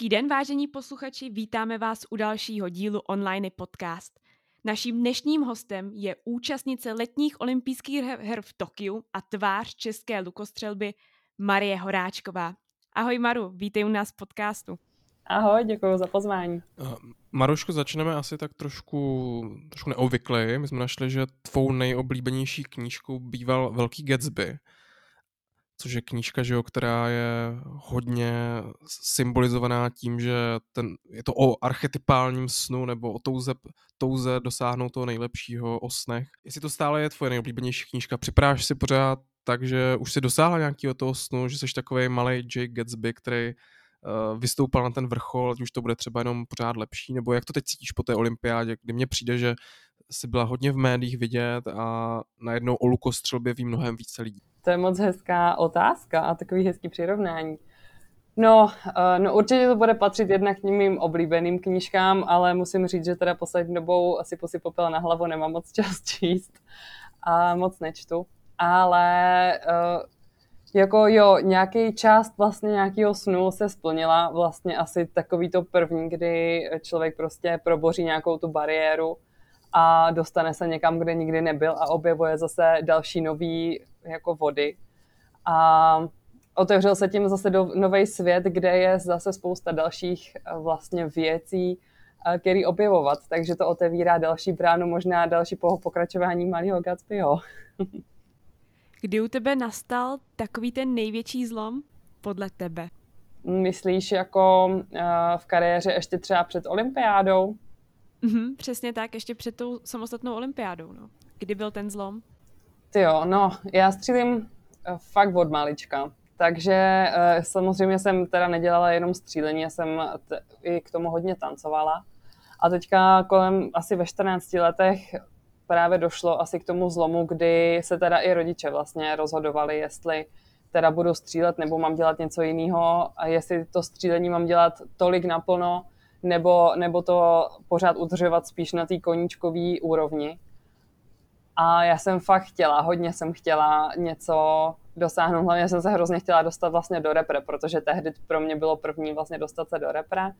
Hezký den, vážení posluchači, vítáme vás u dalšího dílu online podcast. Naším dnešním hostem je účastnice letních olympijských her v Tokiu a tvář české lukostřelby Marie Horáčková. Ahoj Maru, vítej u nás v podcastu. Ahoj, děkuji za pozvání. Uh, Maruško, začneme asi tak trošku, trošku neobvykle. My jsme našli, že tvou nejoblíbenější knížkou býval Velký Gatsby což je knížka, že jo, která je hodně symbolizovaná tím, že ten, je to o archetypálním snu nebo o touze, touze dosáhnout toho nejlepšího o snech. Jestli to stále je tvoje nejoblíbenější knížka, připadáš si pořád tak, že už si dosáhla nějakého toho snu, že jsi takový malý Jake Gatsby, který uh, vystoupal na ten vrchol, ať už to bude třeba jenom pořád lepší, nebo jak to teď cítíš po té olympiádě, kdy mně přijde, že jsi byla hodně v médiích vidět a najednou o lukostřelbě ví mnohem více lidí. To je moc hezká otázka a takový hezký přirovnání. No, uh, no určitě to bude patřit jednak k mým oblíbeným knížkám, ale musím říct, že teda poslední dobou asi posy popela na hlavu nemám moc čas číst a moc nečtu. Ale uh, jako jo, nějaký část vlastně nějakého snu se splnila, vlastně asi takový to první, kdy člověk prostě proboří nějakou tu bariéru a dostane se někam, kde nikdy nebyl a objevuje zase další nový jako vody. A otevřel se tím zase do nový svět, kde je zase spousta dalších eh, vlastně věcí, eh, který objevovat. Takže to otevírá další bránu, možná další pokračování malého Gatsbyho. Kdy u tebe nastal takový ten největší zlom podle tebe? Myslíš jako uh, v kariéře ještě třeba před olympiádou? Mm-hmm, přesně tak, ještě před tou samostatnou olympiádou. No. Kdy byl ten zlom? Ty jo, no, já střílím eh, fakt od malička. Takže uh, samozřejmě jsem teda nedělala jenom střílení, já jsem t- i k tomu hodně tancovala. A teďka kolem asi ve 14 letech právě došlo asi k tomu zlomu, kdy se teda i rodiče vlastně rozhodovali, jestli teda budu střílet nebo mám dělat něco jiného a jestli to střílení mám dělat tolik naplno, nebo, nebo to pořád udržovat spíš na té koníčkové úrovni. A já jsem fakt chtěla, hodně jsem chtěla něco dosáhnout, hlavně jsem se hrozně chtěla dostat vlastně do repre, protože tehdy pro mě bylo první vlastně dostat se do repre.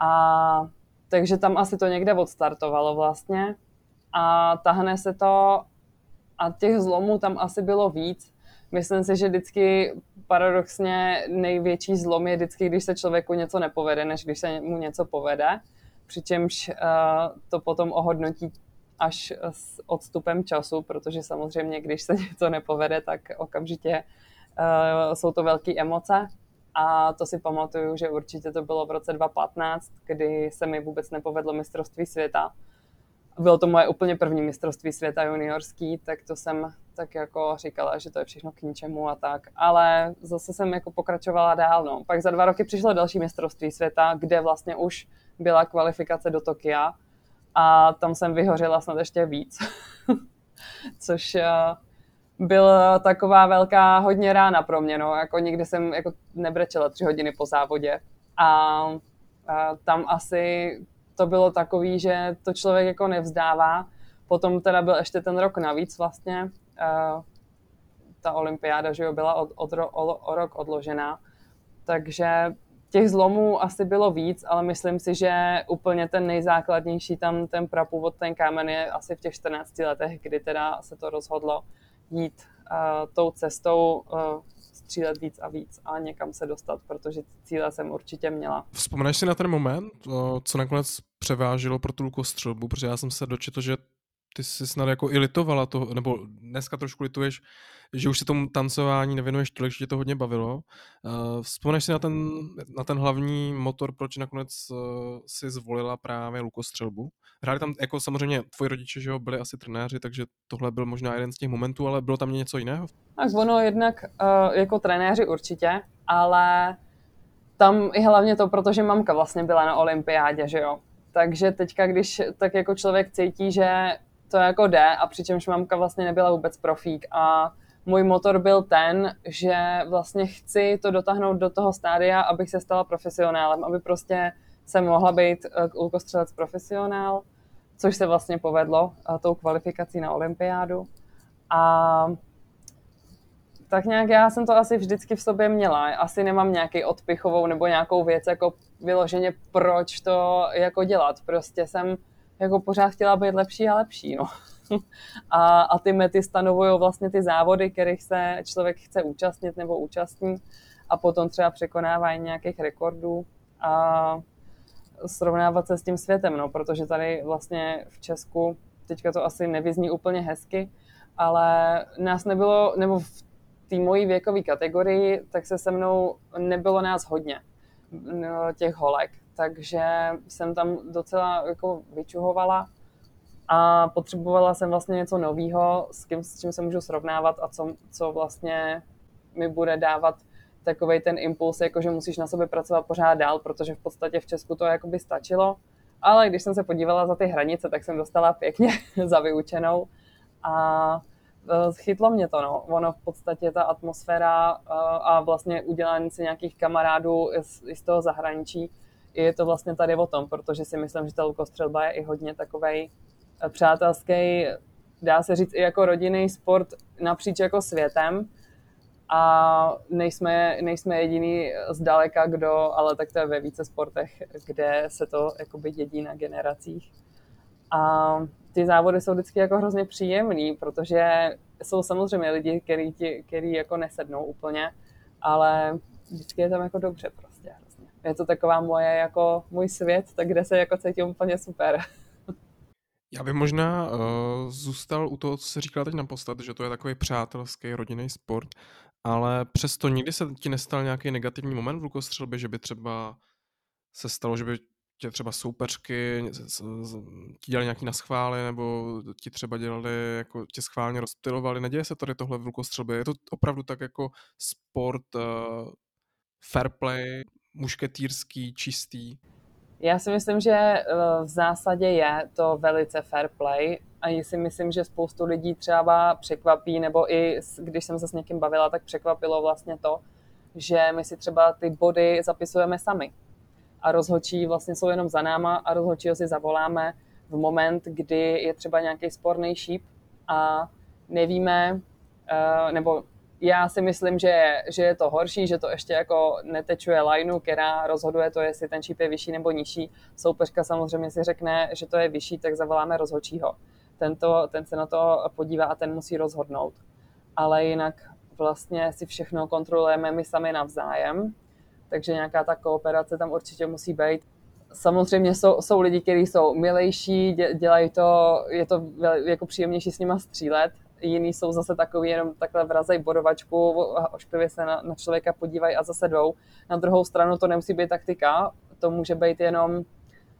A takže tam asi to někde odstartovalo vlastně. A tahne se to a těch zlomů tam asi bylo víc. Myslím si, že vždycky paradoxně největší zlom je vždycky, když se člověku něco nepovede, než když se mu něco povede. Přičemž uh, to potom ohodnotí až s odstupem času, protože samozřejmě, když se něco nepovede, tak okamžitě uh, jsou to velké emoce. A to si pamatuju, že určitě to bylo v roce 2015, kdy se mi vůbec nepovedlo mistrovství světa bylo to moje úplně první mistrovství světa juniorský, tak to jsem tak jako říkala, že to je všechno k ničemu a tak. Ale zase jsem jako pokračovala dál. No. Pak za dva roky přišlo další mistrovství světa, kde vlastně už byla kvalifikace do Tokia a tam jsem vyhořela snad ještě víc. Což eh, byla taková velká hodně rána pro mě. No. Jako nikdy jsem jako nebrečela tři hodiny po závodě. A, a tam asi to bylo takový, že to člověk jako nevzdává. Potom teda byl ještě ten rok navíc vlastně. Uh, ta olympiáda, že jo, byla od, od, o, o rok odložená. Takže těch zlomů asi bylo víc, ale myslím si, že úplně ten nejzákladnější tam ten prapůvod, ten kámen je asi v těch 14 letech, kdy teda se to rozhodlo jít uh, tou cestou uh, střílet víc a víc a někam se dostat, protože cíle jsem určitě měla. Vzpomeneš si na ten moment, co nakonec převážilo pro tu lukostřelbu, protože já jsem se dočetl, že ty jsi snad jako i litovala to, nebo dneska trošku lituješ, že už se tomu tancování nevěnuješ tolik, že tě to hodně bavilo. Uh, vzpomeneš si na ten, na ten hlavní motor, proč nakonec uh, si zvolila právě lukostřelbu? Hráli tam jako samozřejmě tvoji rodiče, že jo, byli asi trenéři, takže tohle byl možná jeden z těch momentů, ale bylo tam něco jiného? Tak ono jednak uh, jako trenéři určitě, ale tam i hlavně to, protože mamka vlastně byla na olympiádě, že jo. Takže teďka, když tak jako člověk cítí, že to jako jde a přičemž mamka vlastně nebyla vůbec profík a můj motor byl ten, že vlastně chci to dotáhnout do toho stádia, abych se stala profesionálem, aby prostě se mohla být lukostřelec eh, profesionál, což se vlastně povedlo eh, tou kvalifikací na olympiádu. A tak nějak já jsem to asi vždycky v sobě měla. Asi nemám nějaký odpichovou nebo nějakou věc, jako vyloženě, proč to jako dělat. Prostě jsem jako pořád chtěla být lepší a lepší, no. A, a ty mety stanovují vlastně ty závody, kterých se člověk chce účastnit nebo účastní. A potom třeba překonávání nějakých rekordů a srovnávat se s tím světem, no, protože tady vlastně v Česku, teďka to asi nevyzní úplně hezky, ale nás nebylo, nebo v té mojí věkové kategorii, tak se se mnou nebylo nás hodně, no, těch holek, takže jsem tam docela jako vyčuhovala a potřebovala jsem vlastně něco nového, s, kým, s čím se můžu srovnávat a co, co vlastně mi bude dávat takový ten impuls, jako že musíš na sobě pracovat pořád dál, protože v podstatě v Česku to jakoby stačilo. Ale když jsem se podívala za ty hranice, tak jsem dostala pěkně za vyučenou a e, chytlo mě to, no. Ono v podstatě ta atmosféra e, a vlastně udělání si nějakých kamarádů i z toho zahraničí, je to vlastně tady o tom, protože si myslím, že ta lukostřelba je i hodně takovej přátelský, dá se říct i jako rodinný sport napříč jako světem, a nejsme, nejsme jediný zdaleka, kdo, ale tak to je ve více sportech, kde se to jakoby dědí na generacích. A ty závody jsou vždycky jako hrozně příjemný, protože jsou samozřejmě lidi, který, ti, který jako nesednou úplně, ale vždycky je tam jako dobře prostě. Je to taková moje jako můj svět, tak kde se jako cítím úplně super. Já bych možná uh, zůstal u toho, co jsi říkala teď naposled, že to je takový přátelský rodinný sport. Ale přesto nikdy se ti nestal nějaký negativní moment v lukostřelbě, že by třeba se stalo, že by tě třeba soupeřky ti dělali nějaký naschvály, nebo ti třeba dělali, jako tě schválně rozptylovali. Neděje se tady tohle v lukostřelbě? Je to opravdu tak jako sport uh, fair play, mušketýrský, čistý? Já si myslím, že eh, v zásadě je to velice fair play a si myslím, že spoustu lidí třeba překvapí, nebo i když jsem se s někým bavila, tak překvapilo vlastně to, že my si třeba ty body zapisujeme sami. A rozhočí vlastně jsou jenom za náma a rozhočího si zavoláme v moment, kdy je třeba nějaký sporný šíp a nevíme, eh, nebo já si myslím, že, že je to horší, že to ještě jako netečuje lineu, která rozhoduje to, jestli ten šíp je vyšší nebo nižší. Soupeřka samozřejmě si řekne, že to je vyšší, tak zavoláme rozhodčího. Tento, ten se na to podívá a ten musí rozhodnout. Ale jinak vlastně si všechno kontrolujeme my sami navzájem, takže nějaká ta kooperace tam určitě musí být. Samozřejmě jsou, jsou lidi, kteří jsou milejší, dělají to, je to jako příjemnější s nima střílet, jiný jsou zase takový, jenom takhle vrazej bodovačku, ošklivě se na, na člověka podívají a zase jdou. Na druhou stranu to nemusí být taktika, to může být jenom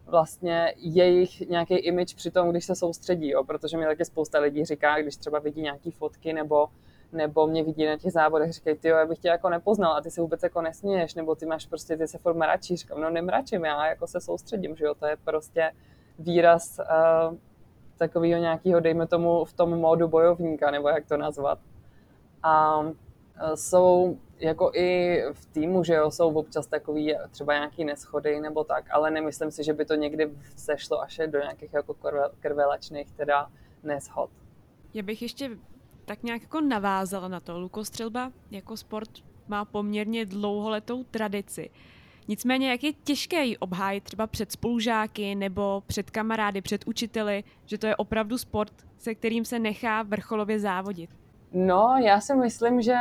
vlastně jejich nějaký image při tom, když se soustředí, jo? protože mi taky spousta lidí říká, když třeba vidí nějaký fotky nebo nebo mě vidí na těch závodech, říkají, ty jo, já bych tě jako nepoznal a ty se vůbec jako nesměješ, nebo ty máš prostě, ty se furt mračíš, říkám, no nemračím, já jako se soustředím, že jo, to je prostě výraz uh, takového nějakého, dejme tomu, v tom módu bojovníka, nebo jak to nazvat. A e, jsou jako i v týmu, že jo, jsou občas takový třeba nějaký neschody nebo tak, ale nemyslím si, že by to někdy sešlo až do nějakých jako krvelačných teda neschod. Já bych ještě tak nějak jako navázala na to. Lukostřelba jako sport má poměrně dlouholetou tradici. Nicméně, jak je těžké ji obhájit třeba před spolužáky nebo před kamarády, před učiteli, že to je opravdu sport, se kterým se nechá vrcholově závodit? No, já si myslím, že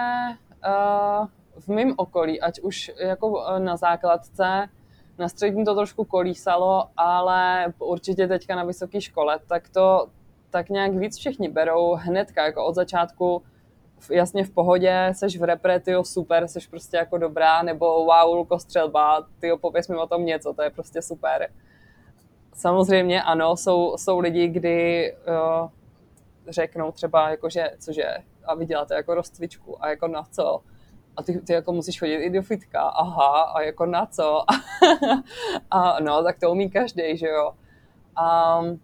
uh, v mém okolí, ať už jako eh, na základce, na střední to trošku kolísalo, ale určitě teďka na vysoké škole, tak to tak nějak víc všichni berou hnedka, jako od začátku jasně v pohodě, seš v repre, tyjo, super, seš prostě jako dobrá, nebo wow, lukostřelba, tyjo, pověs mi o tom něco, to je prostě super. Samozřejmě ano, jsou, jsou lidi, kdy jo, řeknou třeba, jako, že cože, a vy děláte jako rozcvičku, a jako na co? A ty, ty jako musíš chodit i do fitka, aha, a jako na co? a no, tak to umí každý, že jo. Um,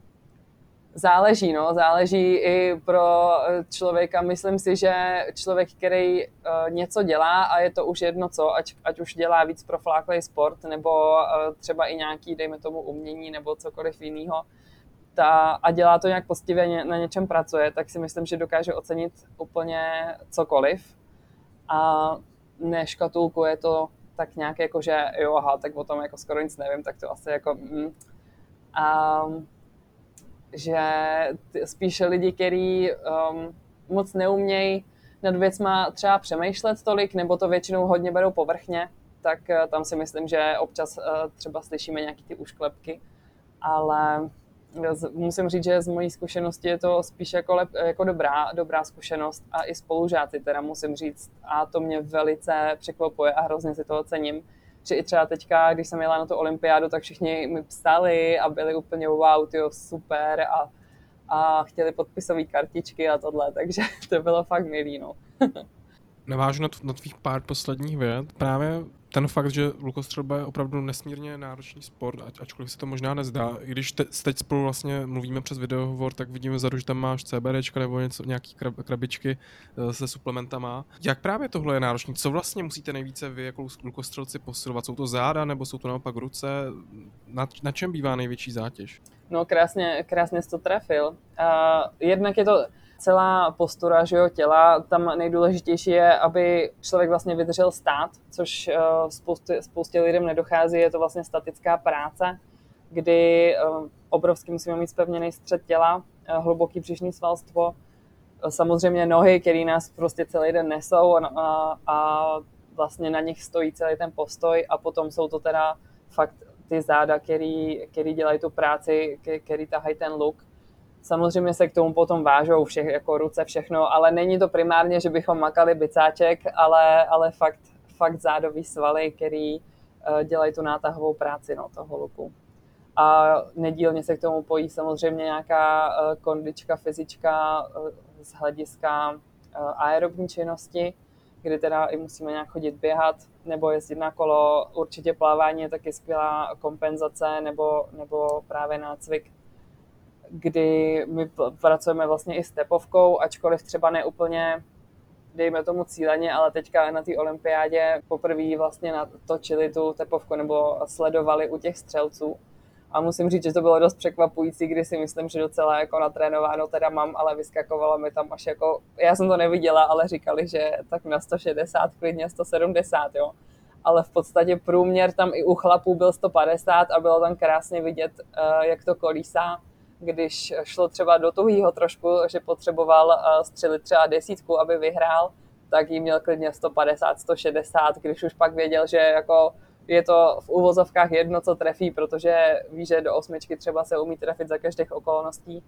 Záleží, no, záleží i pro eh, člověka. Myslím si, že člověk, který uh, něco dělá a je to už jedno co, ať, ať už dělá víc pro fláklej sport, nebo uh, třeba i nějaký, dejme tomu, umění nebo cokoliv jiného, ta, a dělá to nějak postivě, na něčem pracuje, tak si myslím, že dokáže ocenit úplně cokoliv a neškatulkuje to tak nějak jako, že jo, aha, tak o tom jako skoro nic nevím, tak to asi jako... Mm. A, že spíše lidi, kteří um, moc neumějí nad věcma třeba přemýšlet tolik, nebo to většinou hodně berou povrchně, tak uh, tam si myslím, že občas uh, třeba slyšíme nějaký ty ušklepky, ale musím říct, že z mojí zkušenosti je to spíš jako, lep, jako dobrá, dobrá zkušenost a i spolužáci teda musím říct. A to mě velice překvapuje a hrozně si toho cením, že i třeba teďka, když jsem jela na tu olympiádu, tak všichni mi psali a byli úplně wow, tyjo, super a, a chtěli podpisové kartičky a tohle, takže to bylo fakt milý, no. Navážu na, na tvých pár posledních věd. Právě ten fakt, že lukostřelba je opravdu nesmírně náročný sport, ať, ačkoliv se to možná nezdá. I když te, teď spolu vlastně mluvíme přes videohovor, tak vidíme vzadu, že tam máš CBDčka nebo něco, nějaký krab, krabičky eh, se suplementama. Jak právě tohle je náročný? Co vlastně musíte nejvíce vy jako lukostřelci posilovat? Jsou to záda nebo jsou to naopak ruce? Na, na čem bývá největší zátěž? No krásně, krásně jsi to trefil. Uh, jednak je to, celá postura že jo, těla, tam nejdůležitější je, aby člověk vlastně vydržel stát, což uh, spoustě, spoustě lidem nedochází, je to vlastně statická práce, kdy uh, obrovský musíme mít spevněný střed těla, uh, hluboký břišní svalstvo, samozřejmě nohy, které nás prostě celý den nesou a, a, a vlastně na nich stojí celý ten postoj. A potom jsou to teda fakt ty záda, který, který dělají tu práci, který tahají ten look Samozřejmě se k tomu potom vážou všech, jako ruce, všechno, ale není to primárně, že bychom makali bicáček, ale, ale fakt, fakt zádový svaly, který uh, dělají tu nátahovou práci no, toho luku. A nedílně se k tomu pojí samozřejmě nějaká uh, kondička, fyzička uh, z hlediska aerobní činnosti, kdy teda i musíme nějak chodit běhat nebo jezdit na kolo. Určitě plavání je taky skvělá kompenzace nebo, nebo právě nácvik kdy my pracujeme vlastně i s tepovkou, ačkoliv třeba neúplně dejme tomu cíleně, ale teďka na té olympiádě poprvé vlastně natočili tu tepovku nebo sledovali u těch střelců. A musím říct, že to bylo dost překvapující, kdy si myslím, že docela jako natrénováno teda mám, ale vyskakovalo mi tam až jako, já jsem to neviděla, ale říkali, že tak na 160, klidně 170, jo. Ale v podstatě průměr tam i u chlapů byl 150 a bylo tam krásně vidět, eh, jak to kolísá když šlo třeba do tuhýho trošku, že potřeboval eh, střelit třeba desítku, aby vyhrál, tak jí měl klidně 150, 160, když už pak věděl, že jako je to v uvozovkách jedno, co trefí, protože ví, že do osmičky třeba se umí trefit za každých okolností,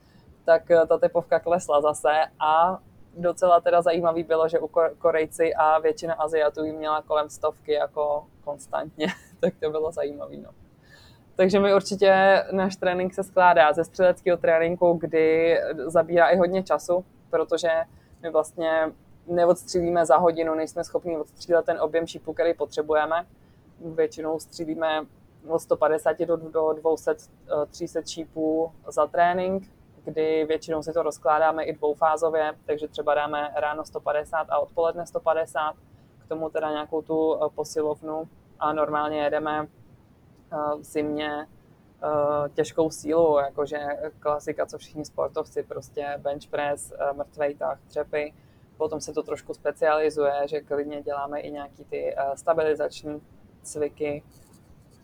tak eh, ta typovka klesla zase a docela teda zajímavý bylo, že u Korejci a většina Aziatů jí měla kolem stovky jako konstantně, tak to bylo zajímavé. No. Takže mi určitě náš trénink se skládá ze střeleckého tréninku, kdy zabírá i hodně času, protože my vlastně neodstřílíme za hodinu, nejsme schopni odstřílet ten objem šípu, který potřebujeme. Většinou střílíme od 150 do, do 200, 300 šípů za trénink, kdy většinou si to rozkládáme i dvoufázově, takže třeba dáme ráno 150 a odpoledne 150, k tomu teda nějakou tu eh, posilovnu a normálně jedeme v zimě eh, těžkou sílu, jakože klasika, co všichni sportovci, prostě bench press, eh, mrtvej tah, třepy. Potom se to trošku specializuje, že klidně děláme i nějaký ty eh, stabilizační cviky.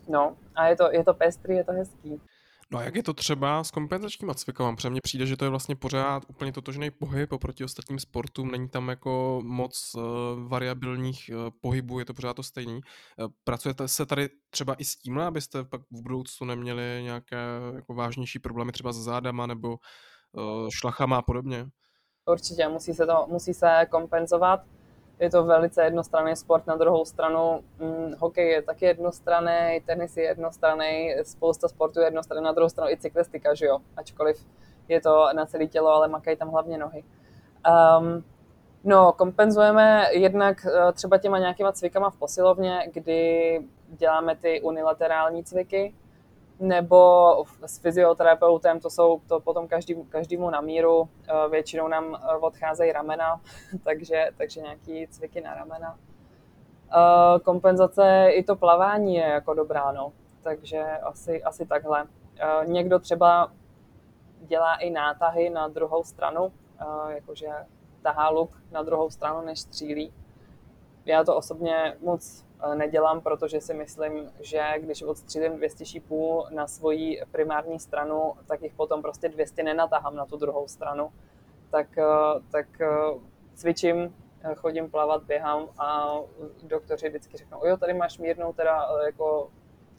No a je to, je to pestrý, je to hezký. No a jak je to třeba s kompenzačním cvikovým? Protože mně přijde, že to je vlastně pořád úplně totožný pohyb oproti ostatním sportům, není tam jako moc uh, variabilních uh, pohybů, je to pořád to stejný. Uh, pracujete se tady třeba i s tímhle, abyste pak v budoucnu neměli nějaké jako vážnější problémy třeba s zádama nebo šlachama a podobně? Určitě, musí se to musí se kompenzovat je to velice jednostranný sport, na druhou stranu hm, hokej je taky jednostranný, tenis je jednostranný, spousta sportů je jednostranný, na druhou stranu i cyklistika, že jo, ačkoliv je to na celé tělo, ale makají tam hlavně nohy. Um, no, kompenzujeme jednak uh, třeba těma nějakýma cvikama v posilovně, kdy děláme ty unilaterální cviky, nebo s fyzioterapeutem, to jsou to potom každý, každému na míru, eh, většinou nám eh, odcházejí ramena, takže, takže nějaký cviky na ramena. Eh, kompenzace i to plavání je jako dobrá, no. takže asi, asi takhle. Někdo třeba dělá i nátahy na druhou stranu, jakože tahá luk na druhou stranu, než střílí. Já to osobně moc nedělám, protože si myslím, že když odstřílím 200 šípů na svoji primární stranu, tak jich potom prostě 200 nenatahám na tu druhou stranu. Tak, eh, tak cvičím, chodím plavat, běhám a doktoři vždycky řeknou, jo, tady máš mírnou teda jako,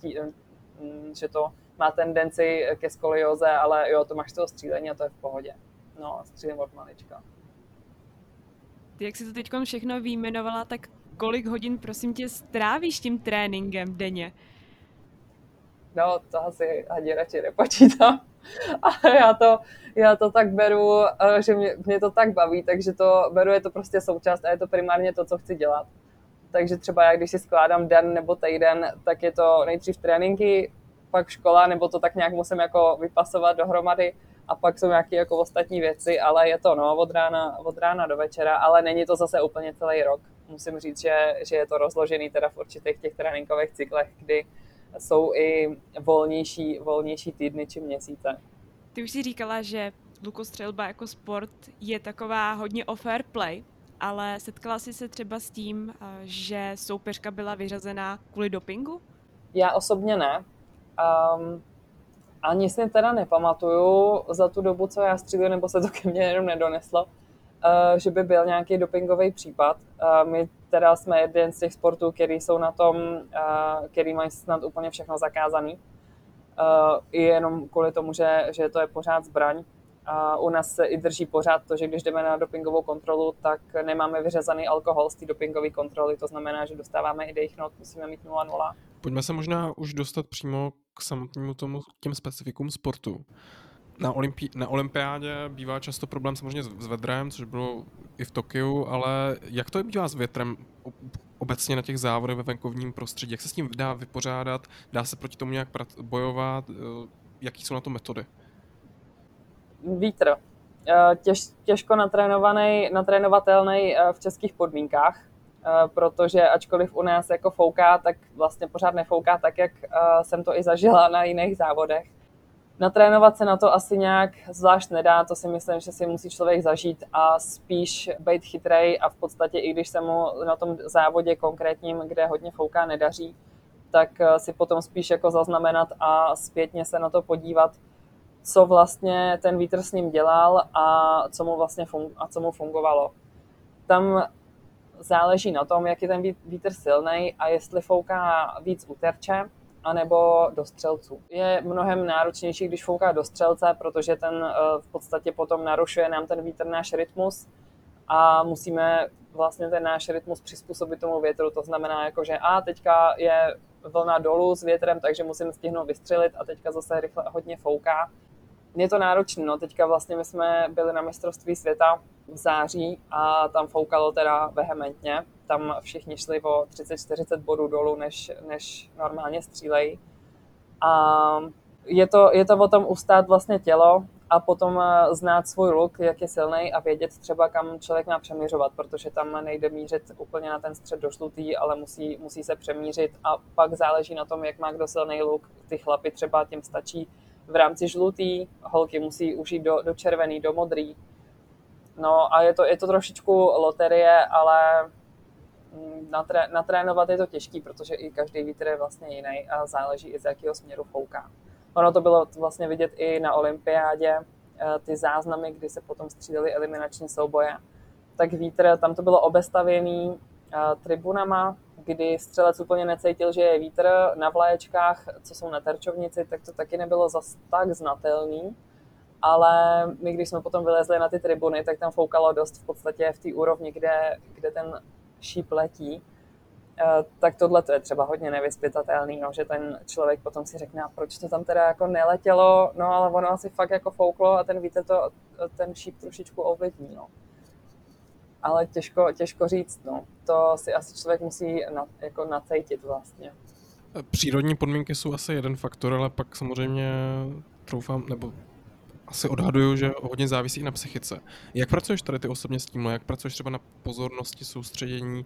tí, mm, že to má tendenci ke skolioze, ale jo, to máš toho střílení a to je v pohodě. No, střílím od malička. Ty, jak jsi to teď všechno vyjmenovala, tak kolik hodin, prosím tě, strávíš tím tréninkem denně? No, to asi ani radši nepočítám. Ale já to, já to tak beru, eh, že mě, mě to tak baví, takže to beru, je to prostě součást a je to primárně to, co chci dělat. Takže třeba já, když si skládám den nebo týden, tak je to nejdřív tréninky, pak škola, nebo to tak nějak musím jako vypasovat dohromady a pak jsou nějaké jako ostatní věci, ale je to no, od rána, od rána do večera, ale není to zase úplně celý rok. Musím říct, že, že je to rozložený teda v určitých těch tréninkových cyklech, kdy jsou i volnější, volnější týdny či měsíce. Ty už si říkala, že lukostřelba jako sport je taková hodně o fair play, ale setkala jsi se třeba s tím, eh, že soupeřka byla vyřazená kvůli dopingu? Já osobně ne. Um, ani si teda nepamatuju za tu dobu, co já střílím, nebo se to ke mně jenom nedoneslo, že by byl nějaký dopingový případ. Uh, my teda jsme jeden z těch sportů, který jsou na tom, uh, který mají snad úplně všechno zakázaný. I jenom kvůli tomu, že, že to je pořád zbraň. A u nás se i drží pořád to, že když jdeme na dopingovou kontrolu, tak nemáme vyřezaný alkohol z té dopingové kontroly. To znamená, že dostáváme i dechnot, musíme mít 0,0. Pojďme se možná už dostat přímo k samotnému tomu, těm specifikům sportu. Na, olympi- na olympiádě bývá často problém samozřejmě s vedrem, což bylo i v Tokiu, ale jak to bývá s větrem obecně na těch závodech ve venkovním prostředí? Jak se s tím dá vypořádat? Dá se proti tomu nějak bojovat? Eh, jaký jsou na to metody? Vítr. Eh, těž, těžko natrénovaný, natrénovatelný eh, v českých podmínkách. Protože ačkoliv u nás jako fouká, tak vlastně pořád nefouká tak, jak jsem to i zažila na jiných závodech. Natrénovat se na to asi nějak zvlášť nedá, to si myslím, že si musí člověk zažít a spíš být chytrej a v podstatě i když se mu na tom závodě konkrétním, kde hodně fouká, nedaří, tak eh, si potom spíš jako zaznamenat a zpětně se na to podívat, co vlastně ten vítr s ním dělal a co mu vlastně fun- a co mu fungovalo. Tam záleží na tom, jak je ten vítr silný a jestli fouká víc u terče, anebo do střelců. Je mnohem náročnější, když fouká do střelce, protože ten eh, v podstatě potom narušuje nám ten vítr náš rytmus a musíme vlastně ten náš rytmus přizpůsobit tomu větru. To znamená, jako, že a teďka je vlna dolů s větrem, takže musím stihnout vystřelit a teďka zase rychle hodně fouká je to náročné. No. Teďka vlastně my jsme byli na mistrovství světa v září a tam foukalo teda vehementně. Tam všichni šli o 30-40 bodů dolů, než, než normálně střílejí. A je to, je to o tom ustát vlastně tělo a potom eh, znát svůj luk, jak je silný a vědět třeba, kam člověk má přemířovat, protože tam nejde mířit úplně na ten střed do žlutý, ale musí, musí se přemířit a pak záleží na tom, jak má kdo silný luk. Ty chlapy třeba tím stačí v rámci žlutý, holky musí už jít do, do červený, do modrý. No a je to, je to trošičku loterie, ale natré, natrénovat je to těžký, protože i každý vítr je vlastně jiný a záleží i z jakého směru fouká. Ono to bylo vlastně vidět i na olympiádě, eh, ty záznamy, kdy se potom střídali eliminační souboje. Tak vítr, tam to bylo obestavěný eh, tribunama, kdy střelec úplně necítil, že je vítr na vlaječkách, co jsou na terčovnici, tak to taky nebylo zas tak znatelný. Ale my, když jsme potom vylezli na ty tribuny, tak tam foukalo dost v podstatě v té úrovni, kde, kde ten šíp letí. Eh, tak tohle to je třeba hodně nevyspytatelný, no, že ten člověk potom si řekne, proč to tam teda jako neletělo, no ale ono asi fakt jako fouklo a ten vítr to, ten šíp trošičku ovlivní. No ale těžko, těžko říct. No. To si asi člověk musí na, jako nacejtit vlastně. Přírodní podmínky jsou asi jeden faktor, ale pak samozřejmě troufám, nebo asi odhaduju, že hodně závisí i na psychice. Jak pracuješ tady ty osobně s tím? Jak pracuješ třeba na pozornosti, soustředění?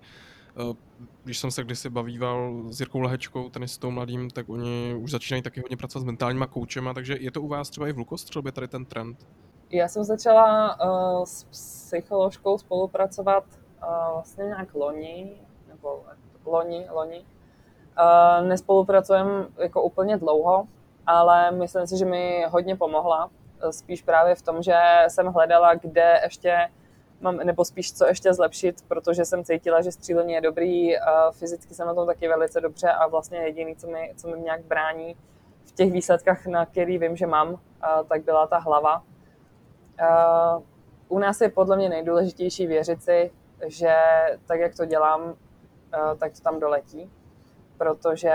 Eh, když jsem se kdysi bavíval s Jirkou Lehečkou, tenistou mladým, tak oni už začínají taky hodně pracovat s mentálníma koučema, takže je to u vás třeba i v lukostřelbě tady ten trend? Já jsem začala uh, s psycholožkou spolupracovat uh, vlastně nějak loni, nebo loni, loni. Nespolupracujeme jako úplně dlouho, ale myslím si, že mi hodně pomohla. Spíš právě v tom, že jsem hledala, kde ještě mám, nebo spíš co ještě zlepšit, protože jsem cítila, že střílení je dobrý, fyzicky jsem na tom taky velice dobře a vlastně jediný, co mi, co mi nějak brání v těch výsledkách, na který vím, že mám, tak byla ta hlava. U nás je podle mě nejdůležitější věřit si, že tak, jak to dělám, tak to tam doletí, protože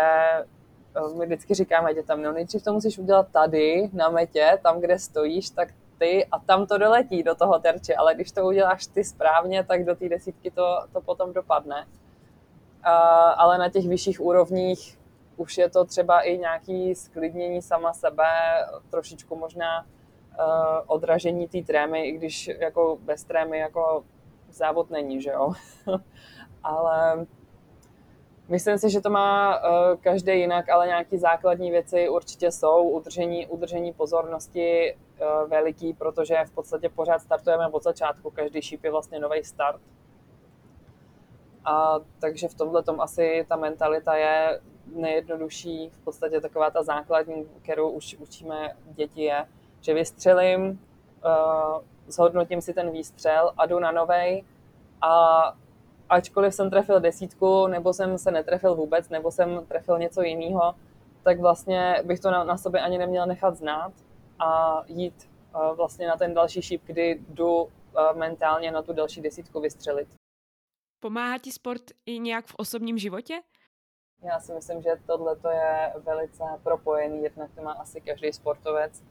my vždycky říkáme dětem, no nejdřív to musíš udělat tady, na metě, tam, kde stojíš, tak ty a tam to doletí do toho terče, ale když to uděláš ty správně, tak do té desítky to, to potom dopadne. Uh, ale na těch vyšších úrovních už je to třeba i nějaký sklidnění sama sebe, trošičku možná uh, odražení té trémy, i když jako bez trémy jako závod není, že jo. ale Myslím si, že to má uh, každý jinak, ale nějaké základní věci určitě jsou. Udržení, udržení pozornosti uh, veliký, protože v podstatě pořád startujeme od začátku. Každý šíp je vlastně nový start. A takže v tomhle tom asi ta mentalita je nejjednodušší, v podstatě taková ta základní, kterou už učíme děti je, že vystřelím, uh, zhodnotím si ten výstřel a jdu na novej a ačkoliv jsem trefil desítku, nebo jsem se netrefil vůbec, nebo jsem trefil něco jiného, tak vlastně bych to na, na sobě ani neměl nechat znát a jít uh, vlastně na ten další šíp, kdy jdu uh, mentálně na tu další desítku vystřelit. Pomáhá ti sport i nějak v osobním životě? Já si myslím, že tohle je velice propojený, jednak to má asi každý sportovec,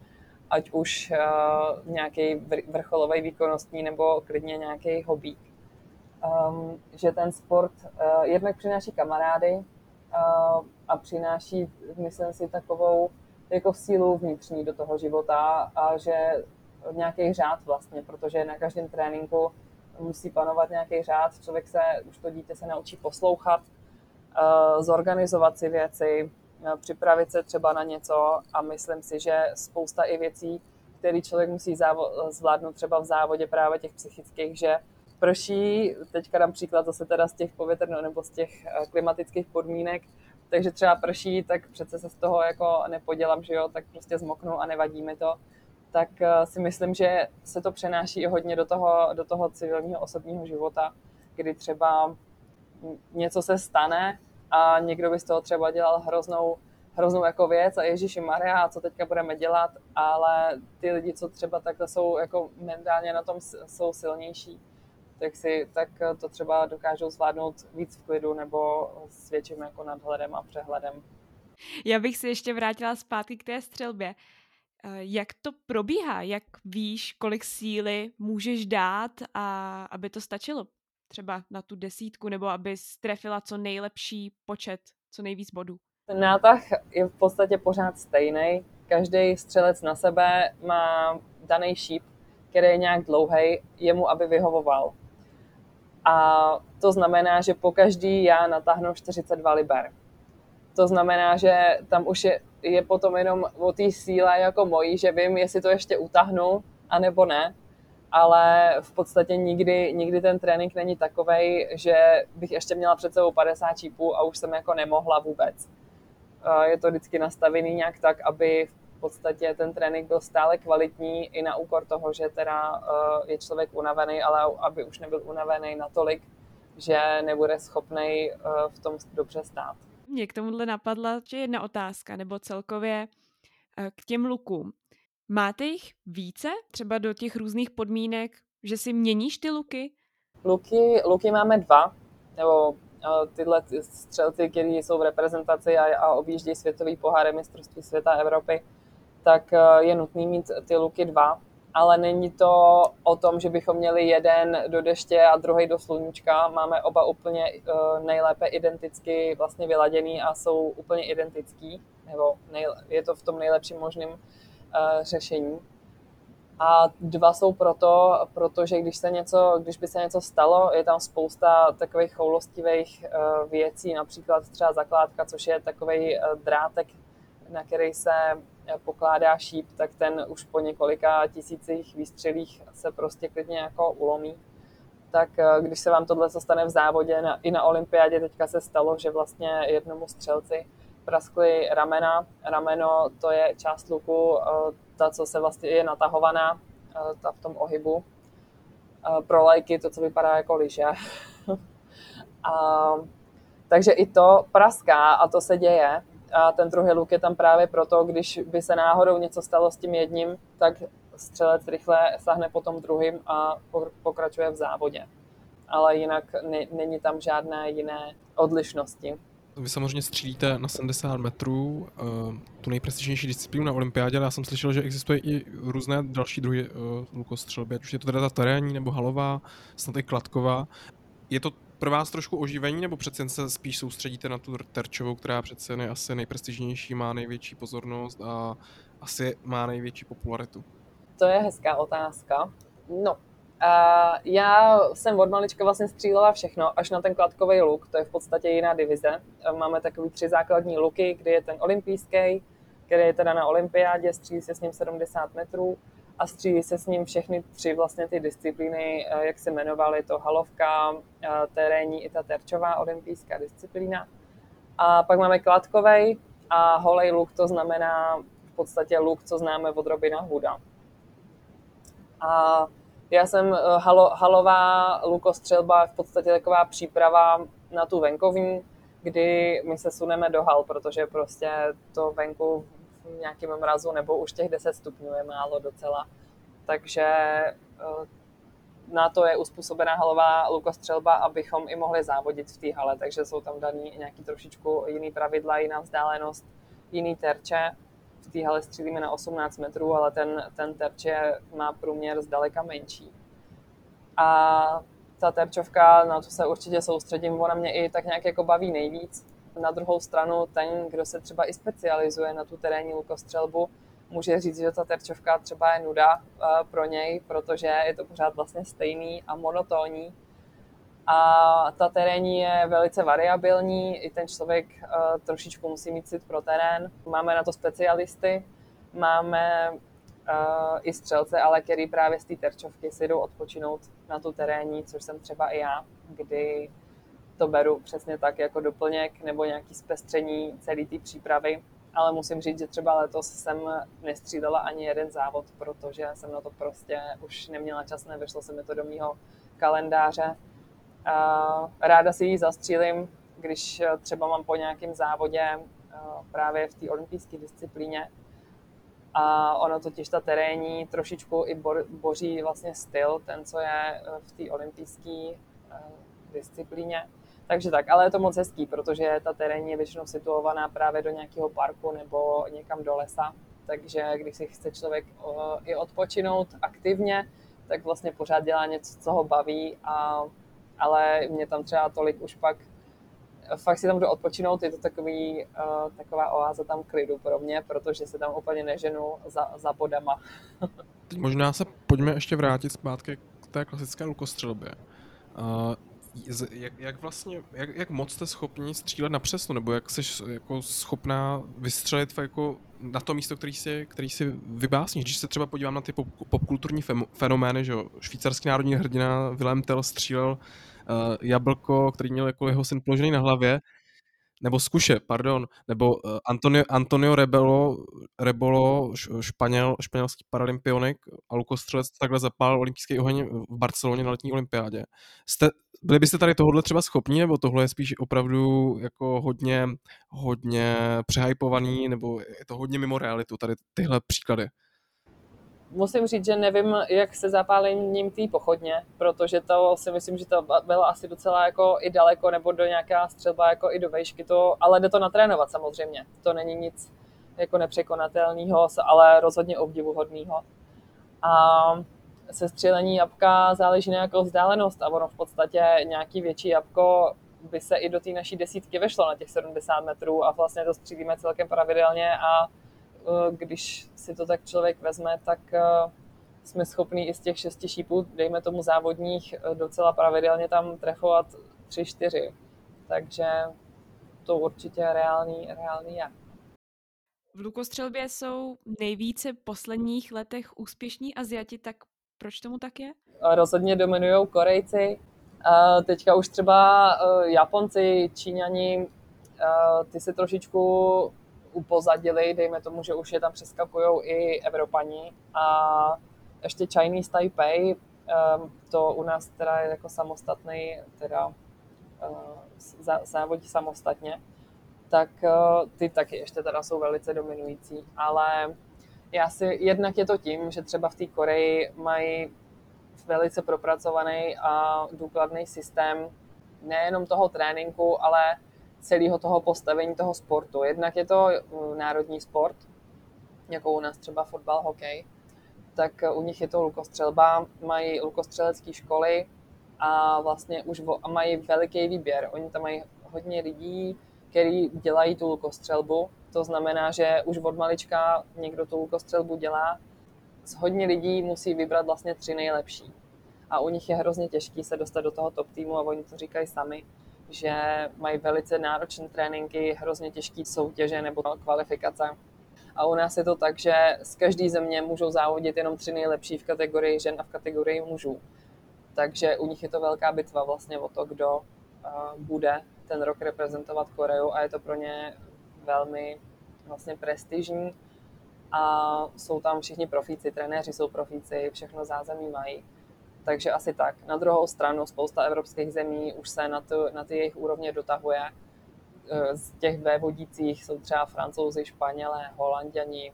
ať už uh, nějaký vrcholový výkonnostní nebo klidně nějaký hobby um, že ten sport uh, jednak přináší kamarády uh, a přináší, myslím si, takovou jako sílu vnitřní do toho života a že nějaký řád vlastně, protože na každém tréninku musí panovat nějaký řád, člověk se, už to dítě se naučí poslouchat, uh, zorganizovat si věci, uh, připravit se třeba na něco a myslím si, že spousta i věcí, které člověk musí zvládnout třeba v závodě právě těch psychických, že prší, teďka dám příklad zase teda z těch povětrno nebo z těch eh, klimatických podmínek, takže třeba prší, tak přece se z toho jako nepodělám, že jo, tak prostě zmoknu a nevadí mi to. Tak eh, si myslím, že se to přenáší i hodně do toho, do toho civilního osobního života, kdy třeba něco se stane a někdo by z toho třeba dělal hroznou, hroznou jako věc a Ježíši Maria, co teďka budeme dělat, ale ty lidi, co třeba takhle jsou jako mentálně na tom jsou silnější, tak, si, tak to třeba dokážou zvládnout víc v klidu nebo s větším jako nadhledem a přehledem. Já bych se ještě vrátila zpátky k té střelbě. Eh, jak to probíhá? Jak víš, kolik síly můžeš dát, a aby to stačilo? Třeba na tu desítku, nebo aby trefila co nejlepší počet, co nejvíc bodů? Ten nátah je v podstatě pořád stejný. Každý střelec na sebe má daný šíp, který je nějak dlouhý, jemu, aby vyhovoval. A to znamená, že po každý já natáhnu 42 liber. To znamená, že tam už je, je potom jenom o té síle jako mojí, že vím, jestli to ještě utahnu, anebo ne. Ale v podstatě nikdy, nikdy ten trénink není takový, že bych ještě měla před sebou 50 čípů a už jsem jako nemohla vůbec. Je to vždycky nastavený nějak tak, aby v podstatě ten trénink byl stále kvalitní i na úkor toho, že teda uh, je člověk unavený, ale aby už nebyl unavený natolik, že nebude schopný uh, v tom dobře stát. Mě k tomuhle napadla že jedna otázka, nebo celkově uh, k těm lukům. Máte jich více, třeba do těch různých podmínek, že si měníš ty luky? Luky, luky máme dva, nebo tyhle střelci, které jsou v reprezentaci a, a objíždějí světový poháry mistrovství světa Evropy, tak eh, je nutný mít ty luky dva, ale není to o tom, že bychom měli jeden do deště a druhý do sluníčka. Máme oba úplně eh, nejlépe identicky vlastně vyladěný a jsou úplně identický, nebo je to v tom nejlepším možným eh, řešení. A dva jsou proto, protože když, se něco, když by se něco stalo, je tam spousta takových choulostivých věcí, například třeba zakládka, což je takový drátek, na který se pokládá šíp, tak ten už po několika tisících výstřelích se prostě klidně jako ulomí. tak eh, když se vám tohle stane v závodě, na, i na olympiádě teďka se stalo, že vlastně jednomu střelci praskly ramena. Rameno to je část luku, eh, ta, co se vlastně je natahovaná, eh, ta v tom ohybu. Pro lajky to, co vypadá jako lyže. a, takže i to praská a to se děje. A ten druhý luk je tam právě proto, když by se náhodou něco stalo s tím jedním, tak střelec rychle sahne po tom druhým a pokračuje v závodě. Ale jinak není tam žádné jiné odlišnosti. Vy samozřejmě střílíte na 70 metrů, uh, tu nejprestižnější disciplínu na olympiádě, ale já jsem slyšel, že existuje i různé další druhy uh, lukostřelby, ať už je to teda ta terénní, nebo halová, snad i kladková. Je to pro vás trošku oživení, nebo přece jen se spíš soustředíte na tu terčovou, která přece je asi nejprestižnější, má největší pozornost a asi má největší popularitu? To je hezká otázka. No, Uh, já jsem od malička vlastně střílela všechno, až na ten kladkový luk, to je v podstatě jiná divize. Máme takový tři základní luky, kdy je ten olympijský, který je teda na olympiádě, střílí se s ním 70 metrů a střílí se s ním všechny tři vlastně ty disciplíny, jak se jmenovaly, to halovka, terénní i ta terčová olympijská disciplína. A pak máme kladkovej a holej luk, to znamená v podstatě luk, co známe od Robina Hooda. A já jsem eh, halo, halová lukostřelba v podstatě taková příprava na tu venkovní, kdy my se suneme do hal, protože prostě to venku nějakém mrazu nebo už těch 10 stupňů je málo docela. Takže eh, na to je uspůsobená halová lukostřelba, abychom i mohli závodit v té hale, takže jsou tam daný nějaký trošičku jiný pravidla, jiná vzdálenost, jiný terče v té hale střílíme na 18 metrů, ale ten, ten terče má průměr zdaleka menší. A ta terčovka, na to se určitě soustředím, ona mě i tak nějak jako baví nejvíc. Na druhou stranu ten, kdo se třeba i specializuje na tu terénní lukostřelbu, může říct, že ta terčovka třeba je nuda eh, pro něj, protože je to pořád vlastně stejný a monotónní a ta terénní je velice variabilní, i ten člověk uh, trošičku musí mít cit pro terén. Máme na to specialisty, máme uh, i střelce, ale který právě z té terčovky si jdou odpočinout na tu terénní, což jsem třeba i já, kdy to beru přesně tak jako doplněk nebo nějaký zpestření celé té přípravy. Ale musím říct, že třeba letos jsem nestřídala ani jeden závod, protože jsem na to prostě už neměla čas, nevyšlo se mi to do mého kalendáře ráda si ji zastřílím, když třeba mám po nějakém závodě právě v té olympijské disciplíně. A ono totiž ta terénní trošičku i boří vlastně styl, ten, co je eh, v té olympijské disciplíně. Takže tak, ale je to moc hezký, protože ta terénní je většinou situovaná právě do nějakého parku nebo někam do lesa. Takže když si chce člověk i odpočinout aktivně, tak vlastně pořád dělá něco, co ho baví a ale mě tam třeba tolik už pak fakt si tam jdu odpočinout, je to takový, uh, taková oáza tam klidu pro mě, protože se tam úplně neženu za, za bodama. Teď možná se pojďme ještě vrátit zpátky k té klasické lukostřelbě. Uh, jak, jak vlastně, jak, jak moc jste schopni střílet na přesno, nebo jak jsi jako schopná vystřelit jako na to místo, který si, který si vybásníš. Když se třeba podívám na ty pop, popkulturní fenomény, že jo, švýcarský národní hrdina Willem Tell střílel uh, jablko, který měl jako jeho syn položený na hlavě, nebo Zkuše, pardon, nebo uh, Antonio, Antonio Rebelo, Rebolo, španěl, španělský paralympionik a lukostřelec takhle zapál olympijský oheň v Barceloně na letní olympiádě. Jste, byli byste tady tohle třeba schopni, nebo tohle je spíš opravdu jako hodně, hodně přehypovaný, nebo je to hodně mimo realitu, tady tyhle příklady? Musím říct, že nevím, jak se zapálením té pochodně, protože to si myslím, že to bylo asi docela jako i daleko, nebo do nějaká střelba jako i do vejšky, to, ale jde to natrénovat samozřejmě. To není nic jako nepřekonatelného, ale rozhodně obdivuhodného. A se střílení jabka záleží na nějakou vzdálenost a ono v podstatě nějaký větší jabko by se i do té naší desítky vešlo na těch 70 metrů a vlastně to střílíme celkem pravidelně a když si to tak člověk vezme, tak eh, jsme schopni i z těch šesti šípů, dejme tomu závodních, eh, docela pravidelně tam trefovat tři, čtyři. Takže to určitě reálný, reálný je. V lukostřelbě jsou nejvíce v posledních letech úspěšní Aziati, tak Proč tomu tak je? Rozhodně dominují Korejci. Teďka už třeba Japonci, Číňani, ty se trošičku upozadili, dejme tomu, že už je tam přeskakují i Evropani. A ještě Chinese Taipei, to u nás teda je jako samostatný, teda závodí samostatně, tak ty taky ještě teda jsou velice dominující, ale já si, jednak je to tím, že třeba v té Koreji mají velice propracovaný a důkladný systém nejenom toho tréninku, ale celého toho postavení toho sportu. Jednak je to uh, národní sport, jako u nás třeba fotbal, hokej, tak uh, u nich je to lukostřelba, mají lukostřelecké školy a vlastně už a mají veliký výběr. Oni tam mají hodně lidí, kteří dělají tu lukostřelbu, to znamená, že už od malička někdo tu lukostřelbu dělá, z hodně lidí musí vybrat vlastně tři nejlepší. A u nich je hrozně těžký se dostat do toho top týmu a oni to říkají sami, že mají velice náročné tréninky, hrozně těžké soutěže nebo kvalifikace. A u nás je to tak, že z každé země můžou závodit jenom tři nejlepší v kategorii žen a v kategorii mužů. Takže u nich je to velká bitva vlastně o to, kdo bude ten rok reprezentovat Koreu a je to pro ně velmi vlastně prestižní a jsou tam všichni profíci, trenéři jsou profíci, všechno zázemí mají. Takže asi tak. Na druhou stranu spousta evropských zemí už se na, tu, na ty jejich úrovně dotahuje. E, z těch vévodících jsou třeba francouzi, španělé, holanděni.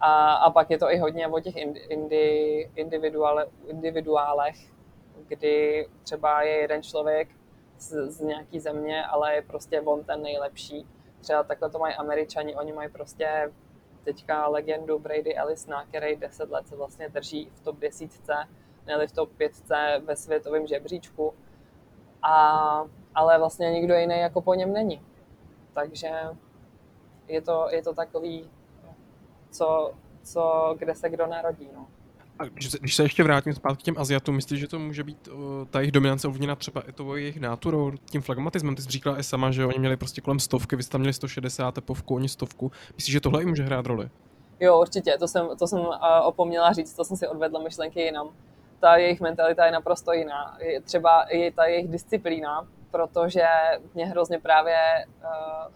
A, a pak je to i hodně o těch indi, individuále, individuálech, kdy třeba je jeden člověk z, z nějaký země, ale je prostě on ten nejlepší. Třeba takhle to mají američani, oni mají prostě teďka legendu Brady Ellisona, který 10 let se vlastně drží v top desítce měli v top 5 ve světovém žebříčku, a, ale vlastně nikdo jiný jako po něm není. Takže je to, je to takový, co, co, kde se kdo narodí. No. A když se ještě vrátím zpátky k těm Aziatům, myslíš, že to může být uh, ta jejich dominance ovlivněna třeba i tou jejich náturou, tím flagmatismem? Ty jsi říkala i sama, že oni měli prostě kolem stovky, vy jste tam měli 160 tepovku, oni stovku. Myslíš, že tohle i může hrát roli? Jo, určitě, to jsem, to jsem uh, opomněla říct, to jsem si odvedla myšlenky jinam ta jejich mentalita je naprosto jiná. Je třeba i ta jejich disciplína, protože mě hrozně právě uh,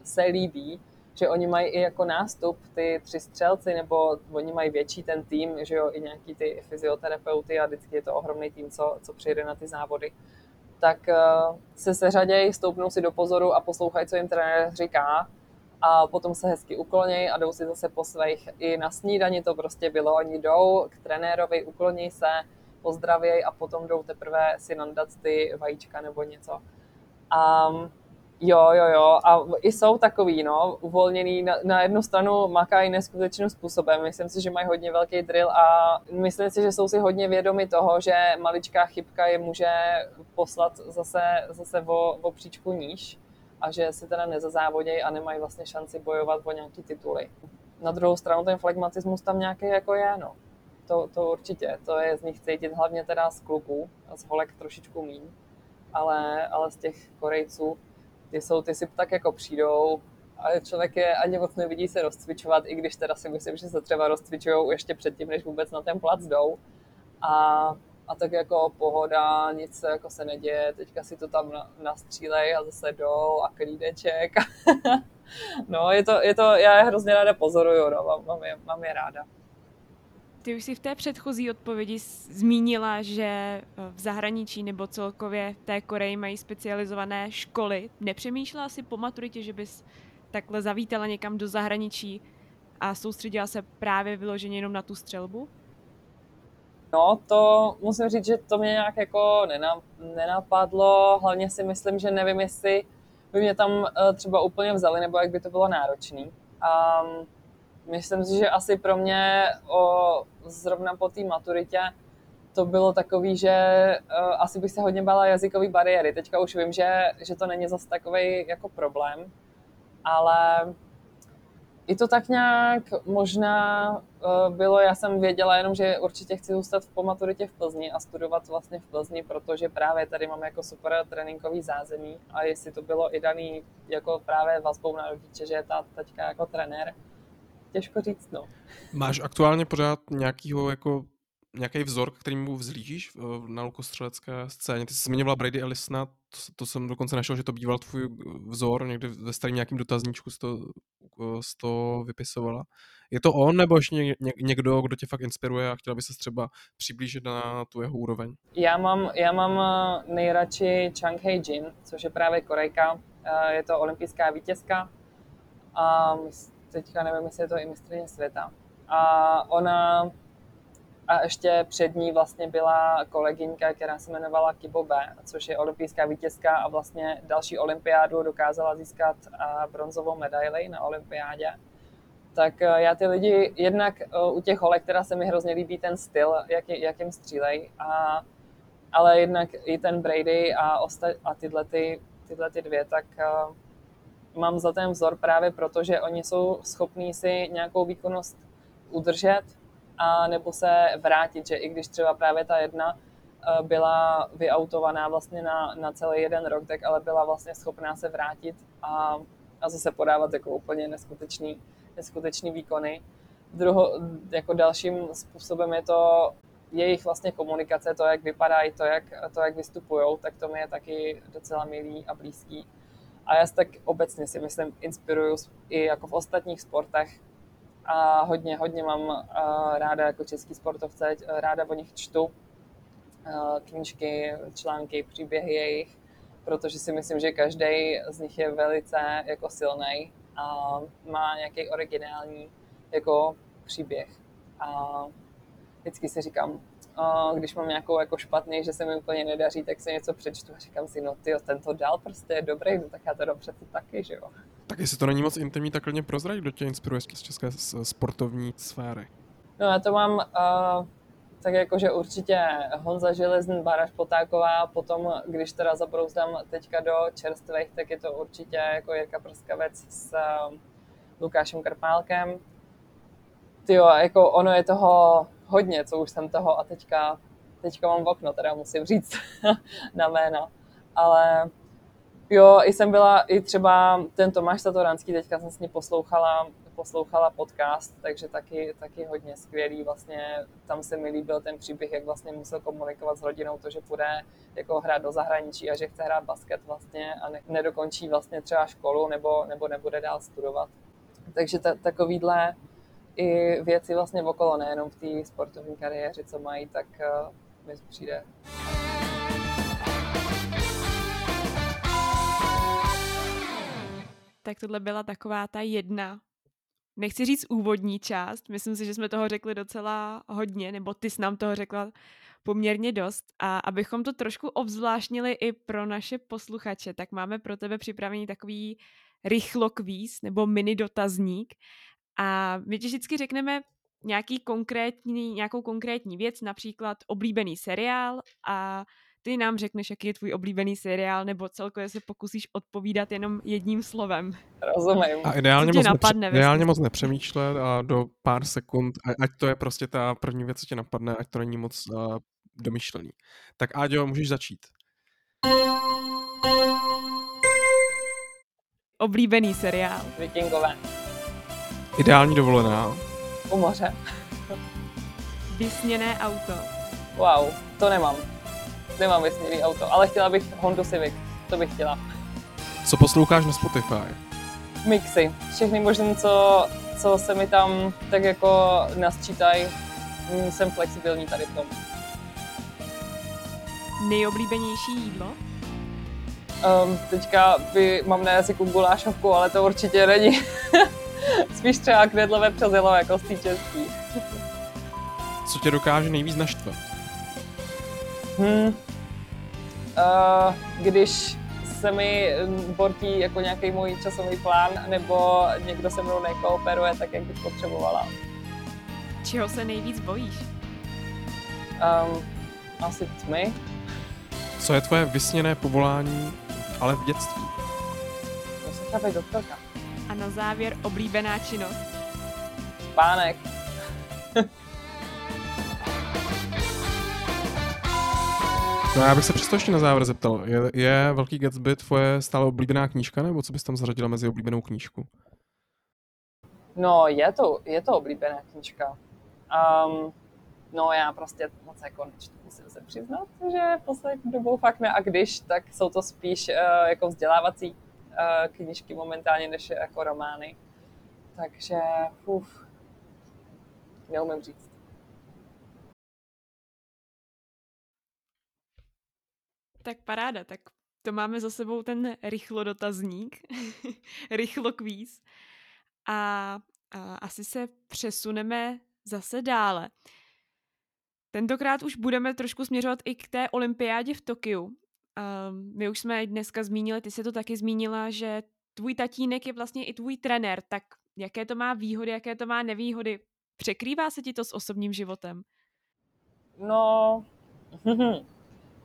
se líbí, že oni mají i jako nástup ty tři střelci, nebo oni mají větší ten tým, že jo, i nějaký ty fyzioterapeuty a vždycky je to ohromný tým, co, co přijde na ty závody. Tak uh, se seřadějí, stoupnou si do pozoru a poslouchají, co jim trenér říká a potom se hezky uklonějí a jdou si zase po svých. I na snídani to prostě bylo, oni jdou k trenérovi, ukloní se, pozdravěj a potom jdou teprve si nandat ty vajíčka nebo něco. Um, Jo, jo, jo. A i jsou takový, no, uvolněný. Na, na jednu stranu makají neskutečným způsobem. Myslím si, že mají hodně velký drill a myslím si, že jsou si hodně vědomi toho, že maličká chybka je může poslat zase, zase o, o příčku níž a že si teda nezazávodějí a nemají vlastně šanci bojovat o nějaký tituly. Na druhou stranu ten flegmatismus tam nějaký jako je, no to, to určitě, to je z nich cítit hlavně teda z kluků, z holek trošičku míň, ale, ale z těch Korejců, ty jsou, ty si tak jako přijdou, a člověk je ani moc nevidí se rozcvičovat, i když teda si myslím, že se třeba rozcvičují ještě předtím, než vůbec na ten plac jdou. A, a tak jako pohoda, nic se jako se neděje, teďka si to tam nastřílej a zase jdou a klídeček. no, je to, je to, já je hrozně ráda pozoruju, no, mám, mám, je, mám je ráda. Ty už si v té předchozí odpovědi zmínila, že eh, v zahraničí nebo celkově v té Koreji mají specializované školy. Nepřemýšlela si po maturitě, že bys takhle zavítala někam do zahraničí a soustředila se právě vyloženě jenom na tu střelbu? No, to musím říct, že to mě nějak jako nenapadlo. Hlavně si myslím, že nevím, jestli by mě tam eh, třeba úplně vzali, nebo jak by to bylo náročný. Um, myslím si, že asi pro mě o, zrovna po té maturitě to bylo takový, že uh, asi bych se hodně bála jazykové bariéry. Teďka už vím, že, že to není zase takový jako problém, ale i to tak nějak možná uh, bylo, já jsem věděla jenom, že určitě chci zůstat v maturitě v Plzni a studovat vlastně v Plzni, protože právě tady mám jako super tréninkový zázemí a jestli to bylo i daný jako právě vazbou na rodiče, že je ta teďka jako trenér, těžko říct, no. Máš aktuálně pořád nějakýho jako nějaký vzor, který mu vzlížíš na lukostřelecké scéně? Ty jsi zmiňovala Brady Ellisona, to, to jsem dokonce našel, že to býval tvůj vzor, někdy ve starém nějakým dotazníčku jsi to, jsi to vypisovala. Je to on nebo ještě někdo, kdo tě fakt inspiruje a chtěla by se třeba přiblížit na tu jeho úroveň? Já mám, já mám eh, nejradši Chang Hei Jin, což je právě Korejka. Eh, je to olympijská vítězka a teďka nevím, jestli je to i mistrně světa. A ona a ještě před ní vlastně byla kolegyňka, která se jmenovala Kibo B, což je olympijská vítězka a vlastně další olympiádu dokázala získat bronzovou medaili na olympiádě. Tak e, já ty lidi, jednak e, u těch holek, která se mi hrozně líbí ten styl, jak, jak jim střílej, a, ale jednak i ten Brady a, osta, a tyhle, ty, tyhle ty dvě, tak uh, mám za ten vzor právě proto, že oni jsou schopní si nějakou výkonnost udržet a nebo se vrátit, že i když třeba právě ta jedna eh, byla vyautovaná vlastně na, na celý jeden rok, tak ale byla vlastně schopná se vrátit a, a zase podávat jako úplně neskutečný, neskutečný výkony. Druho, jako dalším způsobem je to jejich vlastně komunikace, to, jak vypadají, to, jak, to, jak vystupují, tak to mi je taky docela milý a blízký. A já se tak obecně si myslím, inspiruju i jako v ostatních sportech, a hodně, hodně mám uh, ráda jako český sportovce, ráda o nich čtu uh, knížky, články, příběhy jejich, protože si myslím, že každý z nich je velice jako silný a má nějaký originální jako příběh. A vždycky si říkám, když mám nějakou jako špatný, že se mi úplně nedaří, tak se něco přečtu a říkám si, no ty, ten to dal prostě je dobrý, no tak já to dobře ty taky, že jo. Tak jestli to není moc intimní, tak klidně prozrať, kdo tě inspiruje z české sportovní sféry. No já to mám uh, tak jako, že určitě Honza Železný, Báraš Potáková, potom, když teda zabrouzdám teďka do čerstvých, tak je to určitě jako Jirka Prskavec s uh, Lukášem Krpálkem. Tyjo, jako ono je toho hodně, co už jsem toho a teďka, teďka mám v okno, teda musím říct na jména. Ale jo, i jsem byla, i třeba ten Tomáš Satoranský, teďka jsem s ní poslouchala, poslouchala podcast, takže taky, taky hodně skvělý. Vlastně tam se mi líbil ten příběh, jak vlastně musel komunikovat s rodinou to, že půjde jako hrát do zahraničí a že chce hrát basket vlastně a ne, nedokončí vlastně třeba školu nebo, nebo nebude dál studovat. Takže ta, takovýhle i věci vlastně okolo, nejenom v té sportovní kariéře, co mají, tak uh, mi přijde. Tak tohle byla taková ta jedna, nechci říct úvodní část, myslím si, že jsme toho řekli docela hodně, nebo ty jsi nám toho řekla poměrně dost. A abychom to trošku obzvláštnili i pro naše posluchače, tak máme pro tebe připravený takový rychlokvíz nebo mini dotazník. A my ti vždycky řekneme nějaký konkrétní, nějakou konkrétní věc, například oblíbený seriál a ty nám řekneš, jaký je tvůj oblíbený seriál, nebo celkově se pokusíš odpovídat jenom jedním slovem. Rozumím. A ideálně, moc, napadne, nepře- ideálně moc nepřemýšlet a do pár sekund, ať to je prostě ta první věc, co tě napadne, ať to není moc uh, domyšlený. Tak Áďo, můžeš začít. Oblíbený seriál. Vikingové. Ideální dovolená. U moře. Vysněné auto. Wow, to nemám. Nemám vysněný auto, ale chtěla bych Honda Civic. To bych chtěla. Co posloucháš na Spotify? Mixy. Všechny možné, co, co se mi tam tak jako nasčítají. Jsem flexibilní tady v tom. Nejoblíbenější jídlo? Um, teďka by, mám na jazyku gulášovku, ale to určitě není. Spíš třeba knedlové přezilo jako z český. Co tě dokáže nejvíc naštvat? Hmm. Uh, když se mi bortí jako nějaký můj časový plán, nebo někdo se mnou nekooperuje tak, jak bych potřebovala. Čeho se nejvíc bojíš? Um, asi tmy. Co je tvoje vysněné povolání, ale v dětství? To se být doktorka. A na závěr oblíbená činnost. Spánek. No já bych se přesto ještě na závěr zeptal. Je, je Velký Gatsby tvoje stále oblíbená knížka, nebo co bys tam zařadila mezi oblíbenou knížku? No, je to, je to oblíbená knížka. Um, No já prostě moc jako nečtu, musím se přiznat, že poslední dobou fakt ne. A když, tak jsou to spíš uh, jako vzdělávací knížky momentálně, než jako romány. Takže, uf, neumím říct. Tak paráda, tak to máme za sebou ten rychlo dotazník, rychlo kvíz. A, a asi se přesuneme zase dále. Tentokrát už budeme trošku směřovat i k té olympiádě v Tokiu. Um, my už jsme dneska zmínili, ty jsi to taky zmínila, že tvůj tatínek je vlastně i tvůj trenér, tak jaké to má výhody, jaké to má nevýhody? Překrývá se ti to s osobním životem? No, uh,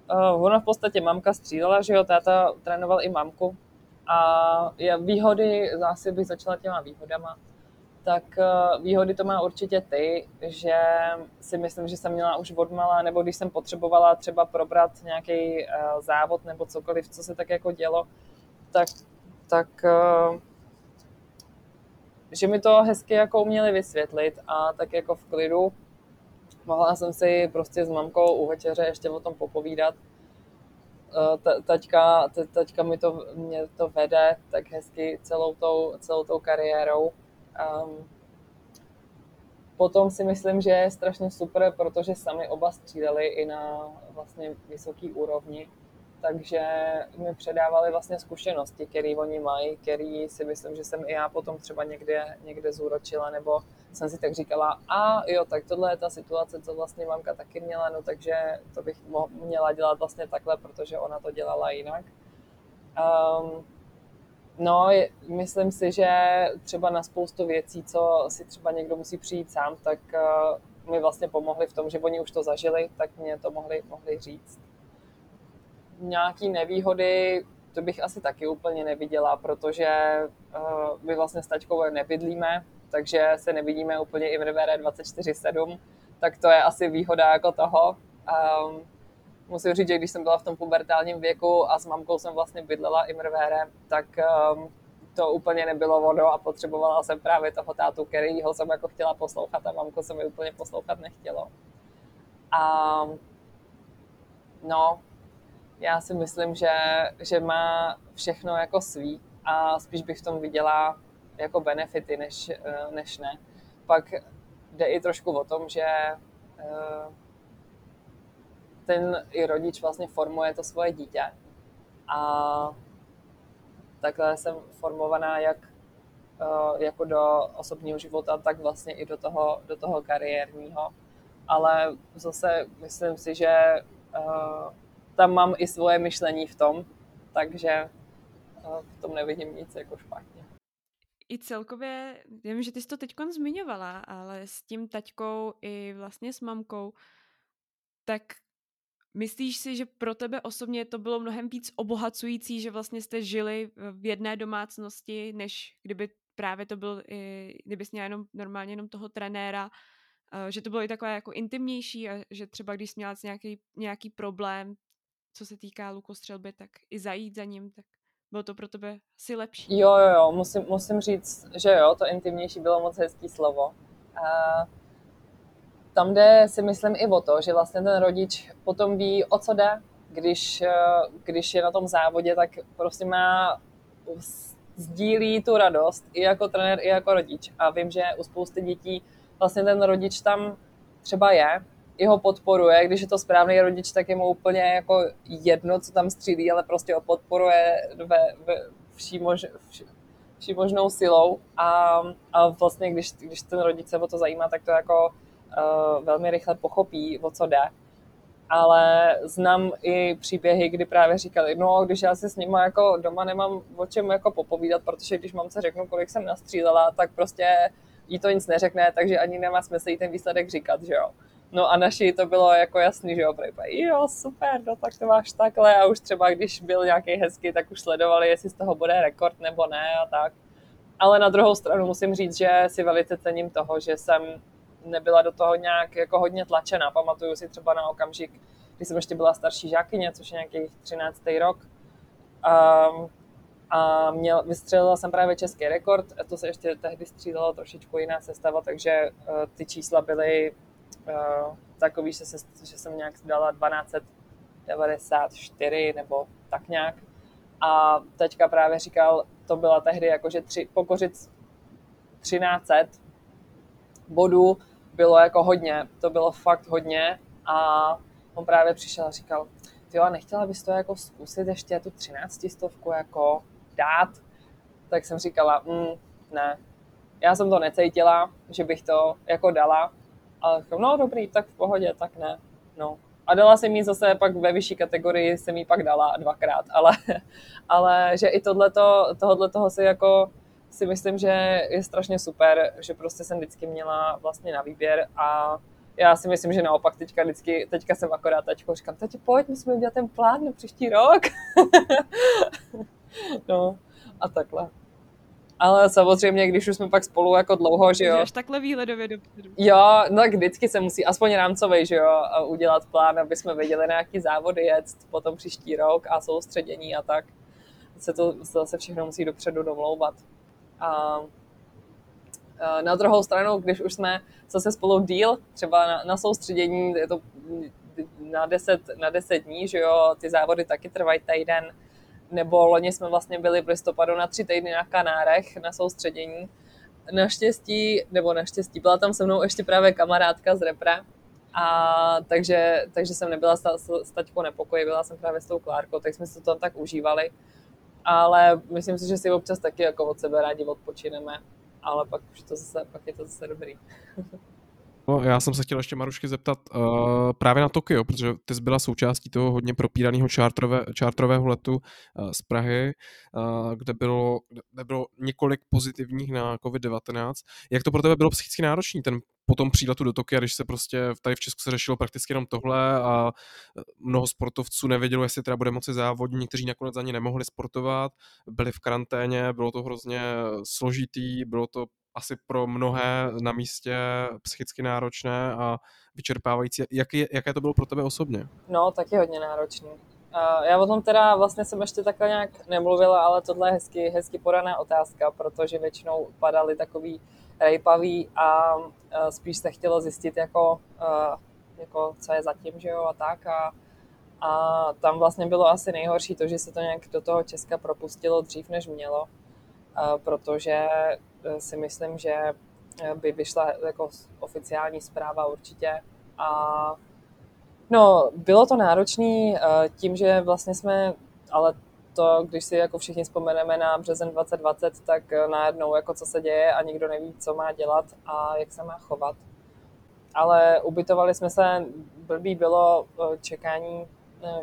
ona v podstatě mamka střídala, že jo, táta trénoval i mamku. A výhody, zase bych začala těma výhodama tak eh, výhody to má určitě ty, že si myslím, že jsem měla už odmala, nebo když jsem potřebovala třeba probrat nějaký eh, závod nebo cokoliv, co se tak jako dělo, tak, tak eh, že mi to hezky jako uměli vysvětlit a tak jako v klidu mohla jsem si prostě s mamkou u večeře ještě o tom popovídat. Taťka, taťka mi to, mě to vede tak hezky celou tou, celou tou kariérou Um, potom si myslím, že je strašně super, protože sami oba střídali i na vlastně vysoký úrovni, takže mi předávali vlastně zkušenosti, které oni mají, které si myslím, že jsem i já potom třeba někde, někde zúročila, nebo jsem si tak říkala, a jo, tak tohle je ta situace, co vlastně mamka taky měla, no takže to bych měla dělat vlastně takhle, protože ona to dělala jinak. Um, No, myslím si, že třeba na spoustu věcí, co si třeba někdo musí přijít sám, tak uh, mi vlastně pomohli v tom, že oni už to zažili, tak mě to mohli, mohli říct. Nějaký nevýhody, to bych asi taky úplně neviděla, protože uh, my vlastně s taťkou nebydlíme, takže se nevidíme úplně i v Rivere 24-7, tak to je asi výhoda jako toho. Um, musím říct, že když jsem byla v tom pubertálním věku a s mamkou jsem vlastně bydlela i mrvére, tak um, to úplně nebylo vodo a potřebovala jsem právě toho tátu, kterýho jsem jako chtěla poslouchat a mamko se mi úplně poslouchat nechtělo. A no, já si myslím, že, že má všechno jako svý a spíš bych v tom viděla jako benefity, než, eh, než ne. Pak jde i trošku o tom, že uh, ten i rodič vlastně formuje to svoje dítě. A takhle jsem formovaná jak uh, jako do osobního života, tak vlastně i do toho, do toho kariérního. Ale zase myslím si, že uh, tam mám i svoje myšlení v tom, takže uh, v tom nevidím nic jako špatně. I celkově, vím, že ty jsi to teď zmiňovala, ale s tím taťkou i vlastně s mamkou, tak Myslíš si, že pro tebe osobně to bylo mnohem víc obohacující, že vlastně jste žili v jedné domácnosti, než kdyby právě to byl, i, jsi měla jenom normálně jenom toho trenéra, eh, že to bylo i takové jako intimnější a že třeba když měla nějaký, nějaký problém, co se týká lukostřelby, tak i zajít za ním, tak bylo to pro tebe asi lepší. Jo, jo, jo, musím, musím říct, že jo, to intimnější bylo moc hezký slovo. Uh, tam jde si myslím i o to, že vlastně ten rodič potom ví, o co jde, když, eh, když je na tom závodě, tak prostě má sdílí tu radost i jako trenér, i jako rodič. A vím, že u spousty dětí vlastně ten rodič tam třeba je, i ho podporuje, když je to správný rodič, tak je mu úplně jako jedno, co tam střílí, ale prostě ho podporuje ve, ve vší, mož, vší, vší možnou silou a, a vlastně když, když ten rodič se o to zajímá, tak to jako velmi rychle pochopí, o co jde. Ale znám i příběhy, kdy právě říkali, no, když já si s nimi jako doma nemám o čem jako popovídat, protože když mamce řeknu, kolik jsem nastřílela, tak prostě jí to nic neřekne, takže ani nemá smysl jí ten výsledek říkat, že jo. No a naši to bylo jako jasný, že jo, jo, super, no tak to máš takhle a už třeba když byl nějaký hezký, tak už sledovali, jestli z toho bude rekord nebo ne a tak. Ale na druhou stranu musím říct, že si velice cením toho, že jsem nebyla do toho nějak jako hodně tlačena. Pamatuju si třeba na okamžik, kdy jsem ještě byla starší žákyně, což je nějaký 13. rok. Um, a měl, vystřelila jsem právě český rekord, to se ještě tehdy střídalo trošičku jiná sestava, takže uh, ty čísla byly uh, takový, že, se, že jsem nějak dala 1294 nebo tak nějak. A teďka právě říkal, to byla tehdy jako, že tři, pokořit 1300 bodů bylo jako hodně, to bylo fakt hodně a on právě přišel a říkal, jo, a nechtěla bys to jako zkusit ještě tu 13 stovku jako dát? Tak jsem říkala, mm, ne, já jsem to necítila, že bych to jako dala, ale no dobrý, tak v pohodě, tak ne, no. A dala jsem jí zase pak ve vyšší kategorii, jsem jí pak dala dvakrát, ale, ale že i tohleto, tohle toho si jako si myslím, že je strašně super, že prostě jsem vždycky měla vlastně na výběr a já si myslím, že naopak teďka vždycky, teďka jsem akorát tačko říkám, tati pojď, musíme udělat ten plán na příští rok. no a takhle. Ale samozřejmě, když už jsme pak spolu jako dlouho, že jo. Až takhle výhledově dopředu. Jo, no tak vždycky se musí, aspoň rámcový, že jo, udělat plán, aby jsme věděli na jaký závody jet potom příští rok a soustředění a tak. Se to zase všechno musí dopředu domlouvat. A na druhou stranu, když už jsme zase spolu díl, třeba na, na soustředění, je to na 10, na 10 dní, že jo, ty závody taky trvají týden, nebo loni jsme vlastně byli v listopadu na tři týdny na Kanárech na soustředění. Naštěstí, nebo naštěstí, byla tam se mnou ještě právě kamarádka z repre, a takže, takže jsem nebyla s, s taťkou nepokoji, byla jsem právě s tou Klárkou, tak jsme si to tam tak užívali. Ale myslím si, že si občas taky jako od sebe rádi odpočineme, ale pak už to zase, pak je to zase dobrý. No, já jsem se chtěl ještě Marušky zeptat uh, právě na Tokio, protože ty jsi byla součástí toho hodně propíraného čártrové, čártrového letu uh, z Prahy, uh, kde, bylo, kde bylo několik pozitivních na COVID-19. Jak to pro tebe bylo psychicky náročný, ten po tom příletu do Tokia, když se prostě tady v Česku se řešilo prakticky jenom tohle a mnoho sportovců nevědělo, jestli teda bude moci závodit, někteří nakonec ani nemohli sportovat, byli v karanténě, bylo to hrozně složitý, bylo to asi pro mnohé na místě psychicky náročné a vyčerpávající. Jak je, jaké to bylo pro tebe osobně? No, taky hodně náročný. Já o tom teda vlastně jsem ještě takhle nějak nemluvila, ale tohle je hezky, hezky podaná otázka, protože většinou padaly takový rejpavý a spíš se chtělo zjistit, jako, jako co je zatím, že jo, a tak. A, a tam vlastně bylo asi nejhorší to, že se to nějak do toho Česka propustilo dřív, než mělo, protože si myslím, že eh, by vyšla jako oficiální zpráva určitě. A no, bylo to náročné eh, tím, že vlastně jsme, ale to, když si jako všichni vzpomeneme na březen 2020, tak najednou jako co se děje a nikdo neví, co má dělat a jak se má chovat. Ale ubytovali jsme se, blbý bylo čekání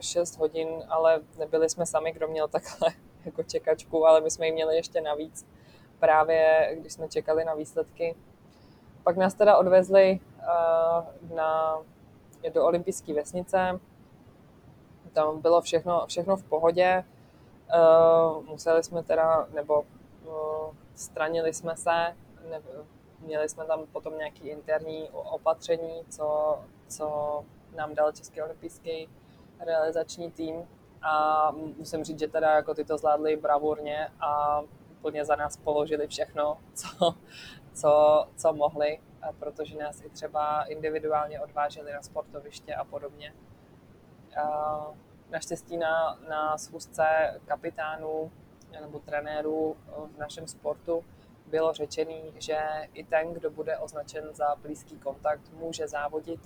6 hodin, ale nebyli jsme sami, kdo měl takhle jako čekačku, ale my jsme ji měli ještě navíc právě když jsme čekali na výsledky. Pak nás teda odvezli uh, na, do olympijské vesnice. Tam bylo všechno, všechno v pohodě. Uh, museli jsme teda, nebo uh, stranili jsme se, ne, měli jsme tam potom nějaký interní opatření, co, co nám dal Český olympijský realizační tým a musím říct, že teda jako ty to zvládli bravurně a úplně za nás položili všechno, co, co, co mohli, protože nás i třeba individuálně odváželi na sportoviště a podobně. Naštěstí na, na schůzce kapitánů nebo trenérů v našem sportu bylo řečený, že i ten, kdo bude označen za blízký kontakt, může závodit,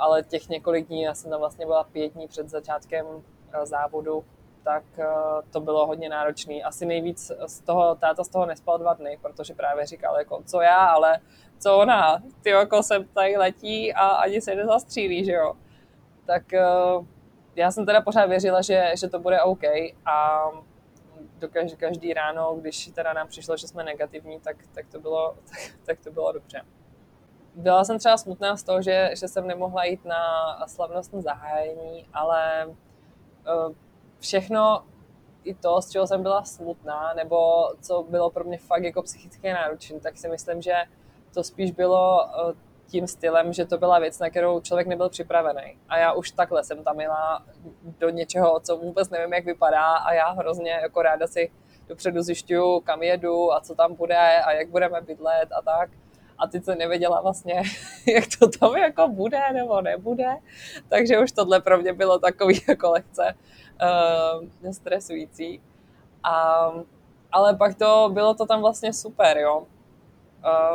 ale těch několik dní, já jsem tam vlastně byla pět dní před začátkem závodu, tak eh, to bylo hodně náročné. Asi nejvíc z toho, táta z toho nespal dva dny, protože právě říkal, jako co já, ale co ona, ty jako sem tady letí a ani se nezastřílí, že jo. Tak eh, já jsem teda pořád věřila, že, že to bude OK a do každý, každý ráno, když teda nám přišlo, že jsme negativní, tak, tak, to, bylo, tak, tak to bylo dobře. Byla jsem třeba smutná z toho, že, že jsem nemohla jít na slavnostní zahájení, ale uh, všechno i to, z čeho jsem byla smutná, nebo co bylo pro mě fakt jako psychicky náročné, tak si myslím, že to spíš bylo eh, tím stylem, že to byla věc, na kterou člověk nebyl připravený. A já už takhle jsem tam jela do něčeho, co vůbec nevím, jak vypadá a já hrozně jako ráda si dopředu zjišťuju, kam jedu a co tam bude a jak budeme bydlet a tak. a teď jsem nevěděla vlastně, jak to tam jako bude nebo nebude. Takže už tohle pro mě bylo takový jako lehce uh, stresující. A, ale pak to, bylo to tam vlastně super, jo.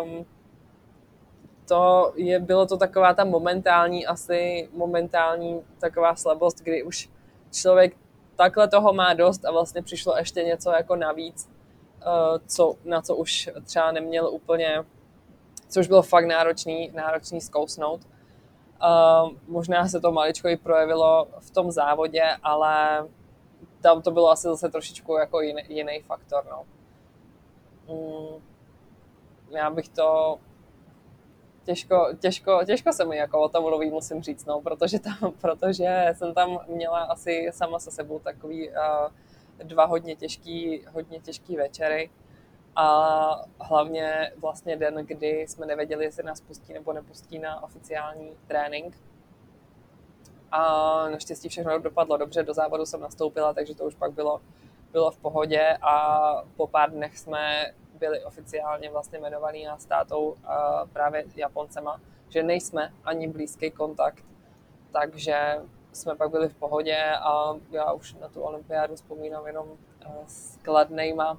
Um, to je, bylo to taková ta momentální, asi momentální taková slabost, kdy už člověk takhle toho má dost a vlastně přišlo ještě něco jako navíc, uh, co, na co už třeba neměl úplně což bylo fakt náročný, náročný zkousnout. Uh, možná se to maličko i projevilo v tom závodě, ale tam to bylo asi zase trošičku jako jiný, jiný faktor. No. Mm, já bych to těžko, těžko, těžko se mi jako o tom mluví, musím říct, no, protože, tam, protože jsem tam měla asi sama se sebou takový uh, dva hodně těžký, hodně těžký večery a hlavně vlastně den, kdy jsme nevěděli, jestli nás pustí nebo nepustí na oficiální trénink. A naštěstí všechno dopadlo dobře, do závodu jsem nastoupila, takže to už pak bylo, bylo v pohodě a po pár dnech jsme byli oficiálně vlastně jmenovaný na státou právě Japoncema, že nejsme ani blízký kontakt, takže jsme pak byli v pohodě a já už na tu olympiádu vzpomínám jenom s kladnejma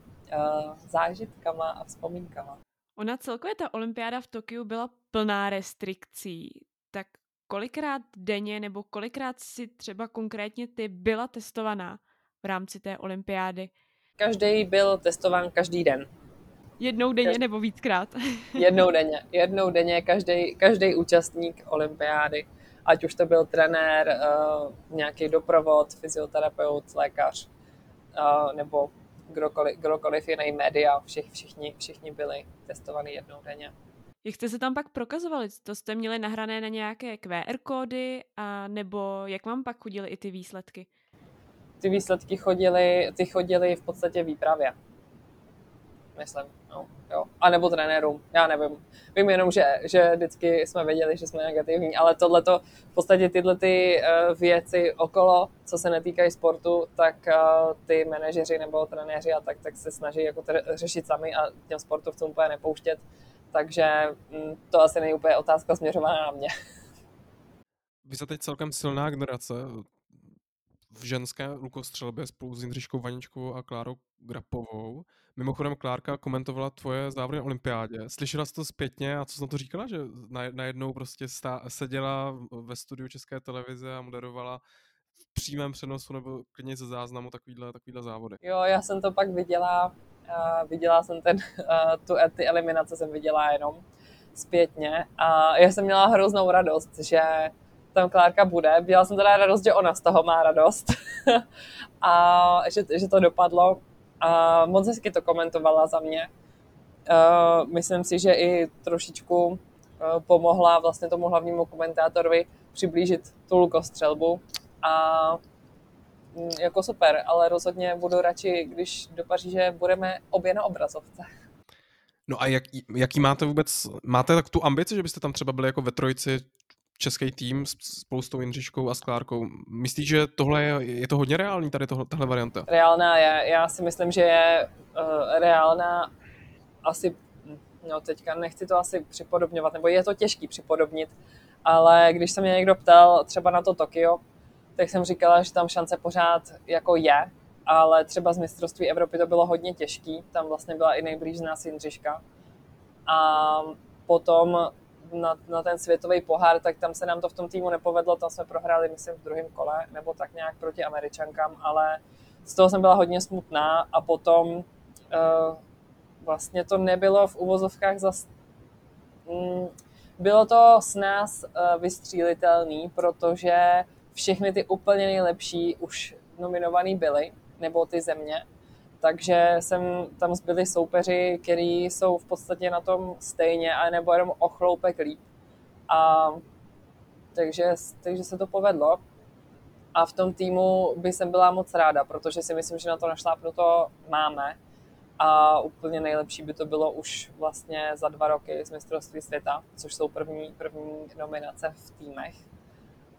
zážitkama a vzpomínkama. Ona celkově ta olympiáda v Tokiu byla plná restrikcí, tak kolikrát denně nebo kolikrát si třeba konkrétně ty byla testovaná v rámci té olympiády? Každý byl testován každý den. Jednou denně každý... nebo víckrát? jednou denně. Jednou denně každý, každý účastník olympiády, ať už to byl trenér, uh, nějaký doprovod, fyzioterapeut, lékař, uh, nebo kdokoliv, kdokoliv jiný média, všich, všichni, všichni byli testovaní jednou denně. Jak jste se tam pak prokazovali? To jste měli nahrané na nějaké QR kódy, a nebo jak vám pak chodily i ty výsledky? Ty výsledky chodily, ty chodily v podstatě výpravě myslím. No, jo. A nebo trenérům, já nevím. Vím jenom, že, že vždycky jsme věděli, že jsme negativní, ale tohle v podstatě tyhle ty uh, věci okolo, co se netýkají sportu, tak uh, ty manažeři nebo trenéři a tak, tak se snaží jako t- řešit sami a těm sportovcům úplně nepouštět. Takže mm, to asi není úplně otázka směřovaná na mě. Vy jste teď celkem silná generace v ženské lukostřelbě spolu s Jindřiškou Vaničkovou a Klárou Grapovou. Mimochodem Klárka komentovala tvoje závody na olympiádě. Slyšela jsi to zpětně a co jsi na to říkala, že najednou prostě stá, seděla ve studiu České televize a moderovala v přímém přenosu nebo klidně ze záznamu takovýhle, takovýhle závody? Jo, já jsem to pak viděla, uh, viděla jsem ten, uh, tu, ty eliminace jsem viděla jenom zpětně a já jsem měla hroznou radost, že tam Klárka bude. Měla jsem teda radost, že ona z toho má radost a že, že to dopadlo a moc hezky to komentovala za mě. Uh, myslím si, že i trošičku uh, pomohla vlastně tomu hlavnímu komentátorovi přiblížit tu lukostřelbu a um, jako super, ale rozhodně budu radši, když do Paříže budeme obě na obrazovce. No a jak, jaký máte vůbec, máte tak tu ambici, že byste tam třeba byli jako ve trojici český tým spolu s tou Jindřiškou a Sklárkou. Myslíš, že tohle je, je to hodně reálný, tady tohle, tahle varianta? Reálná je. Já si myslím, že je uh, reálná asi, no teďka nechci to asi připodobňovat, nebo je to těžký připodobnit, ale když se mě někdo ptal třeba na to Tokio, tak jsem říkala, že tam šance pořád jako je, ale třeba z mistrovství Evropy to bylo hodně těžký, tam vlastně byla i nejblíž z nás Jindřiška. A potom na, na ten světový pohár, tak tam se nám to v tom týmu nepovedlo, tam jsme prohráli, myslím, v druhém kole, nebo tak nějak proti Američankám, ale z toho jsem byla hodně smutná a potom uh, vlastně to nebylo v uvozovkách zas... Mm, bylo to s nás uh, vystřílitelný, protože všechny ty úplně nejlepší už nominovaný byly, nebo ty země, takže jsem, tam zbyli soupeři, kteří jsou v podstatě na tom stejně, a nebo jenom o chloupek líp. A takže, takže se to povedlo. A v tom týmu by jsem byla moc ráda, protože si myslím, že na to našlápnuto máme. A úplně nejlepší by to bylo už vlastně za dva roky z mistrovství světa, což jsou první, první nominace v týmech.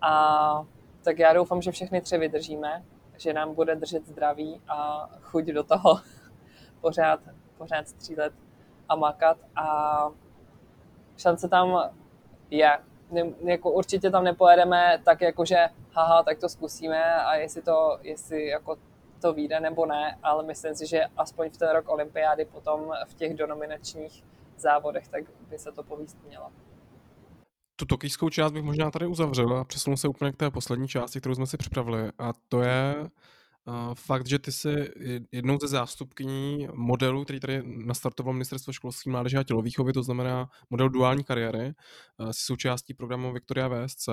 A tak já doufám, že všechny tři vydržíme že nám bude držet zdraví a chuť do toho pořád, pořád střílet a makat a šance tam je. Ne, jako určitě tam nepojedeme tak jako, že haha, tak to zkusíme a jestli to, jestli jako to vyjde nebo ne, ale myslím si, že aspoň v ten rok olympiády potom v těch donominačních závodech, tak by se to povíst mělo. Tu tokijskou část bych možná tady uzavřel a přesunul se úplně k té poslední části, kterou jsme si připravili a to je uh, fakt, že ty jsi jednou ze zástupkyní modelu, který tady nastartoval Ministerstvo školství, mládeže a tělovýchovy, to znamená model duální kariéry, uh, jsi součástí programu Viktoria VSC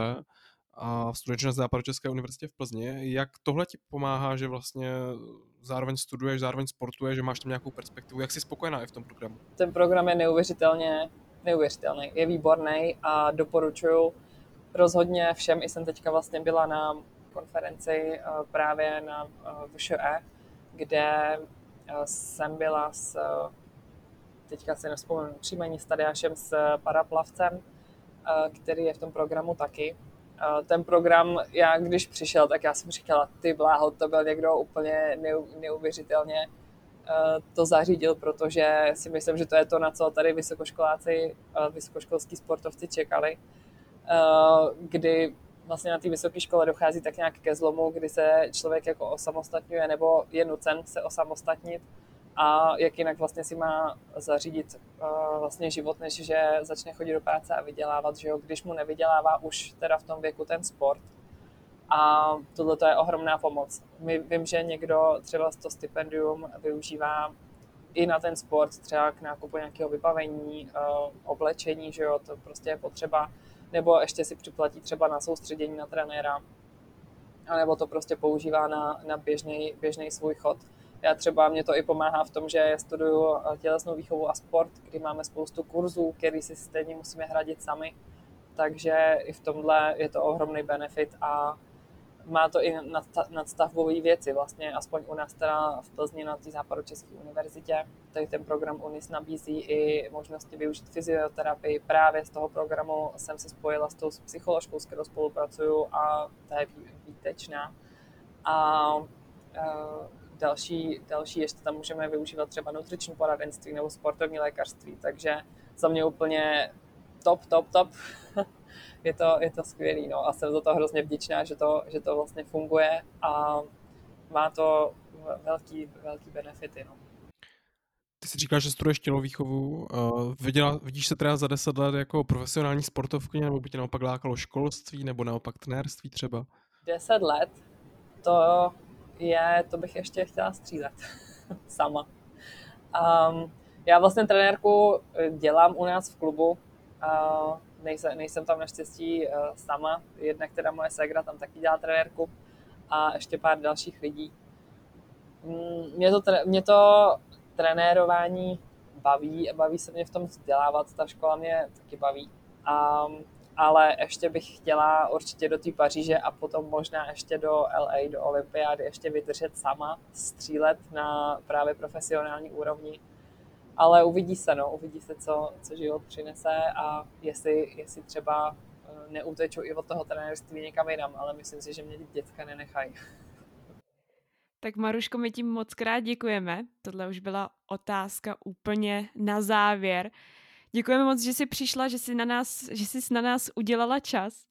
a studuješ na Západočeské univerzitě v Plzni. Jak tohle ti pomáhá, že vlastně zároveň studuješ, zároveň sportuješ, že máš tam nějakou perspektivu? Jak jsi spokojená i v tom programu? Ten program je neuvěřitelně, neuvěřitelný, je výborný a doporučuju rozhodně všem. I jsem teďka vlastně byla na konferenci eh, právě na eh, VŠE, kde eh, jsem byla s, teďka si nespomínám příjmení s Tadeášem, s paraplavcem, který je v tom programu taky ten program, já když přišel, tak já jsem říkala, ty bláho, to byl někdo úplně neuvěřitelně to zařídil, protože si myslím, že to je to, na co tady vysokoškoláci, vysokoškolský sportovci čekali, kdy vlastně na té vysoké škole dochází tak nějak ke zlomu, kdy se člověk jako osamostatňuje nebo je nucen se osamostatnit a jak jinak vlastně si má zařídit vlastně život, než že začne chodit do práce a vydělávat, že jo, když mu nevydělává už teda v tom věku ten sport. A tohle je ohromná pomoc. My vím, že někdo třeba to stipendium využívá i na ten sport, třeba k nákupu nějakého vybavení, uh, oblečení, že jo, to prostě je potřeba, nebo ještě si připlatí třeba na soustředění na trenéra, nebo to prostě používá na, na běžný svůj chod. Já třeba mě to i pomáhá v tom, že studuju eh, tělesnou výchovu a sport, kdy máme spoustu kurzů, který si stejně musíme hradit sami. Takže i v tomhle je to ohromný benefit a má to i nadstavbové věci. Vlastně aspoň u nás teda v Plzni na té západočeské univerzitě, tady ten program UNIS nabízí i možnosti využít fyzioterapii. Právě z toho programu jsem se spojila s tou psycholožkou, s kterou spolupracuju a ta je výtečná. A, a další, další ještě tam můžeme využívat třeba nutriční poradenství nebo sportovní lékařství, takže za mě úplně top, top, top. Je, to, je to skvělý, no a jsem za to hrozně vděčná, že to, že to vlastně funguje a má to velký, velký benefity, no. Ty jsi říkal, že studuješ tělovýchovu. Uh, viděla, vidíš se teda za deset let jako profesionální sportovkyně, nebo by tě naopak lákalo školství, nebo naopak trenérství třeba? Deset let? To je, to bych ještě chtěla střílet sama. Um, já vlastně trenérku eh, dělám u nás v klubu, uh, nejsem, nejsem tam naštěstí uh, sama, jednak teda moje segra tam taky dělá trenérku a ještě pár dalších lidí. Mm, mě to, mě to trenérování baví, baví se mě v tom vzdělávat, ta škola mě taky baví. Um, ale ještě bych chtěla určitě do té Paříže a potom možná ještě do LA, do Olympiády, ještě vydržet sama, střílet na právě profesionální úrovni. Ale uvidí se, no, uvidí se, co, co život přinese a jestli, jestli třeba eh, neuteču i od toho trenérství někam jinam, ale myslím si, že mě děcka nenechají. Tak Maruško, my tím moc krát děkujeme. Tohle už byla otázka úplně na závěr. Děkujeme moc, že jsi přišla, že jsi na nás, že jsi na nás udělala čas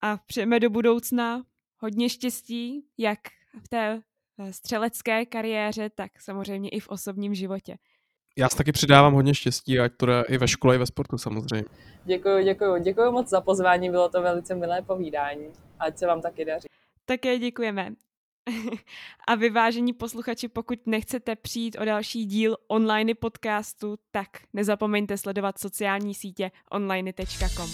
a přejeme do budoucna hodně štěstí, jak v té eh, střelecké kariéře, tak samozřejmě i v osobním životě. Já si taky přidávám hodně štěstí, ať to jde i ve škole, i ve sportu samozřejmě. Děkuji, děkuji. Děkuji moc za pozvání, bylo to velice milé povídání. Ať se vám taky daří. Také děkujeme. A vyvážení posluchači, pokud nechcete přijít o další díl online podcastu, tak nezapomeňte sledovat sociální sítě online.com.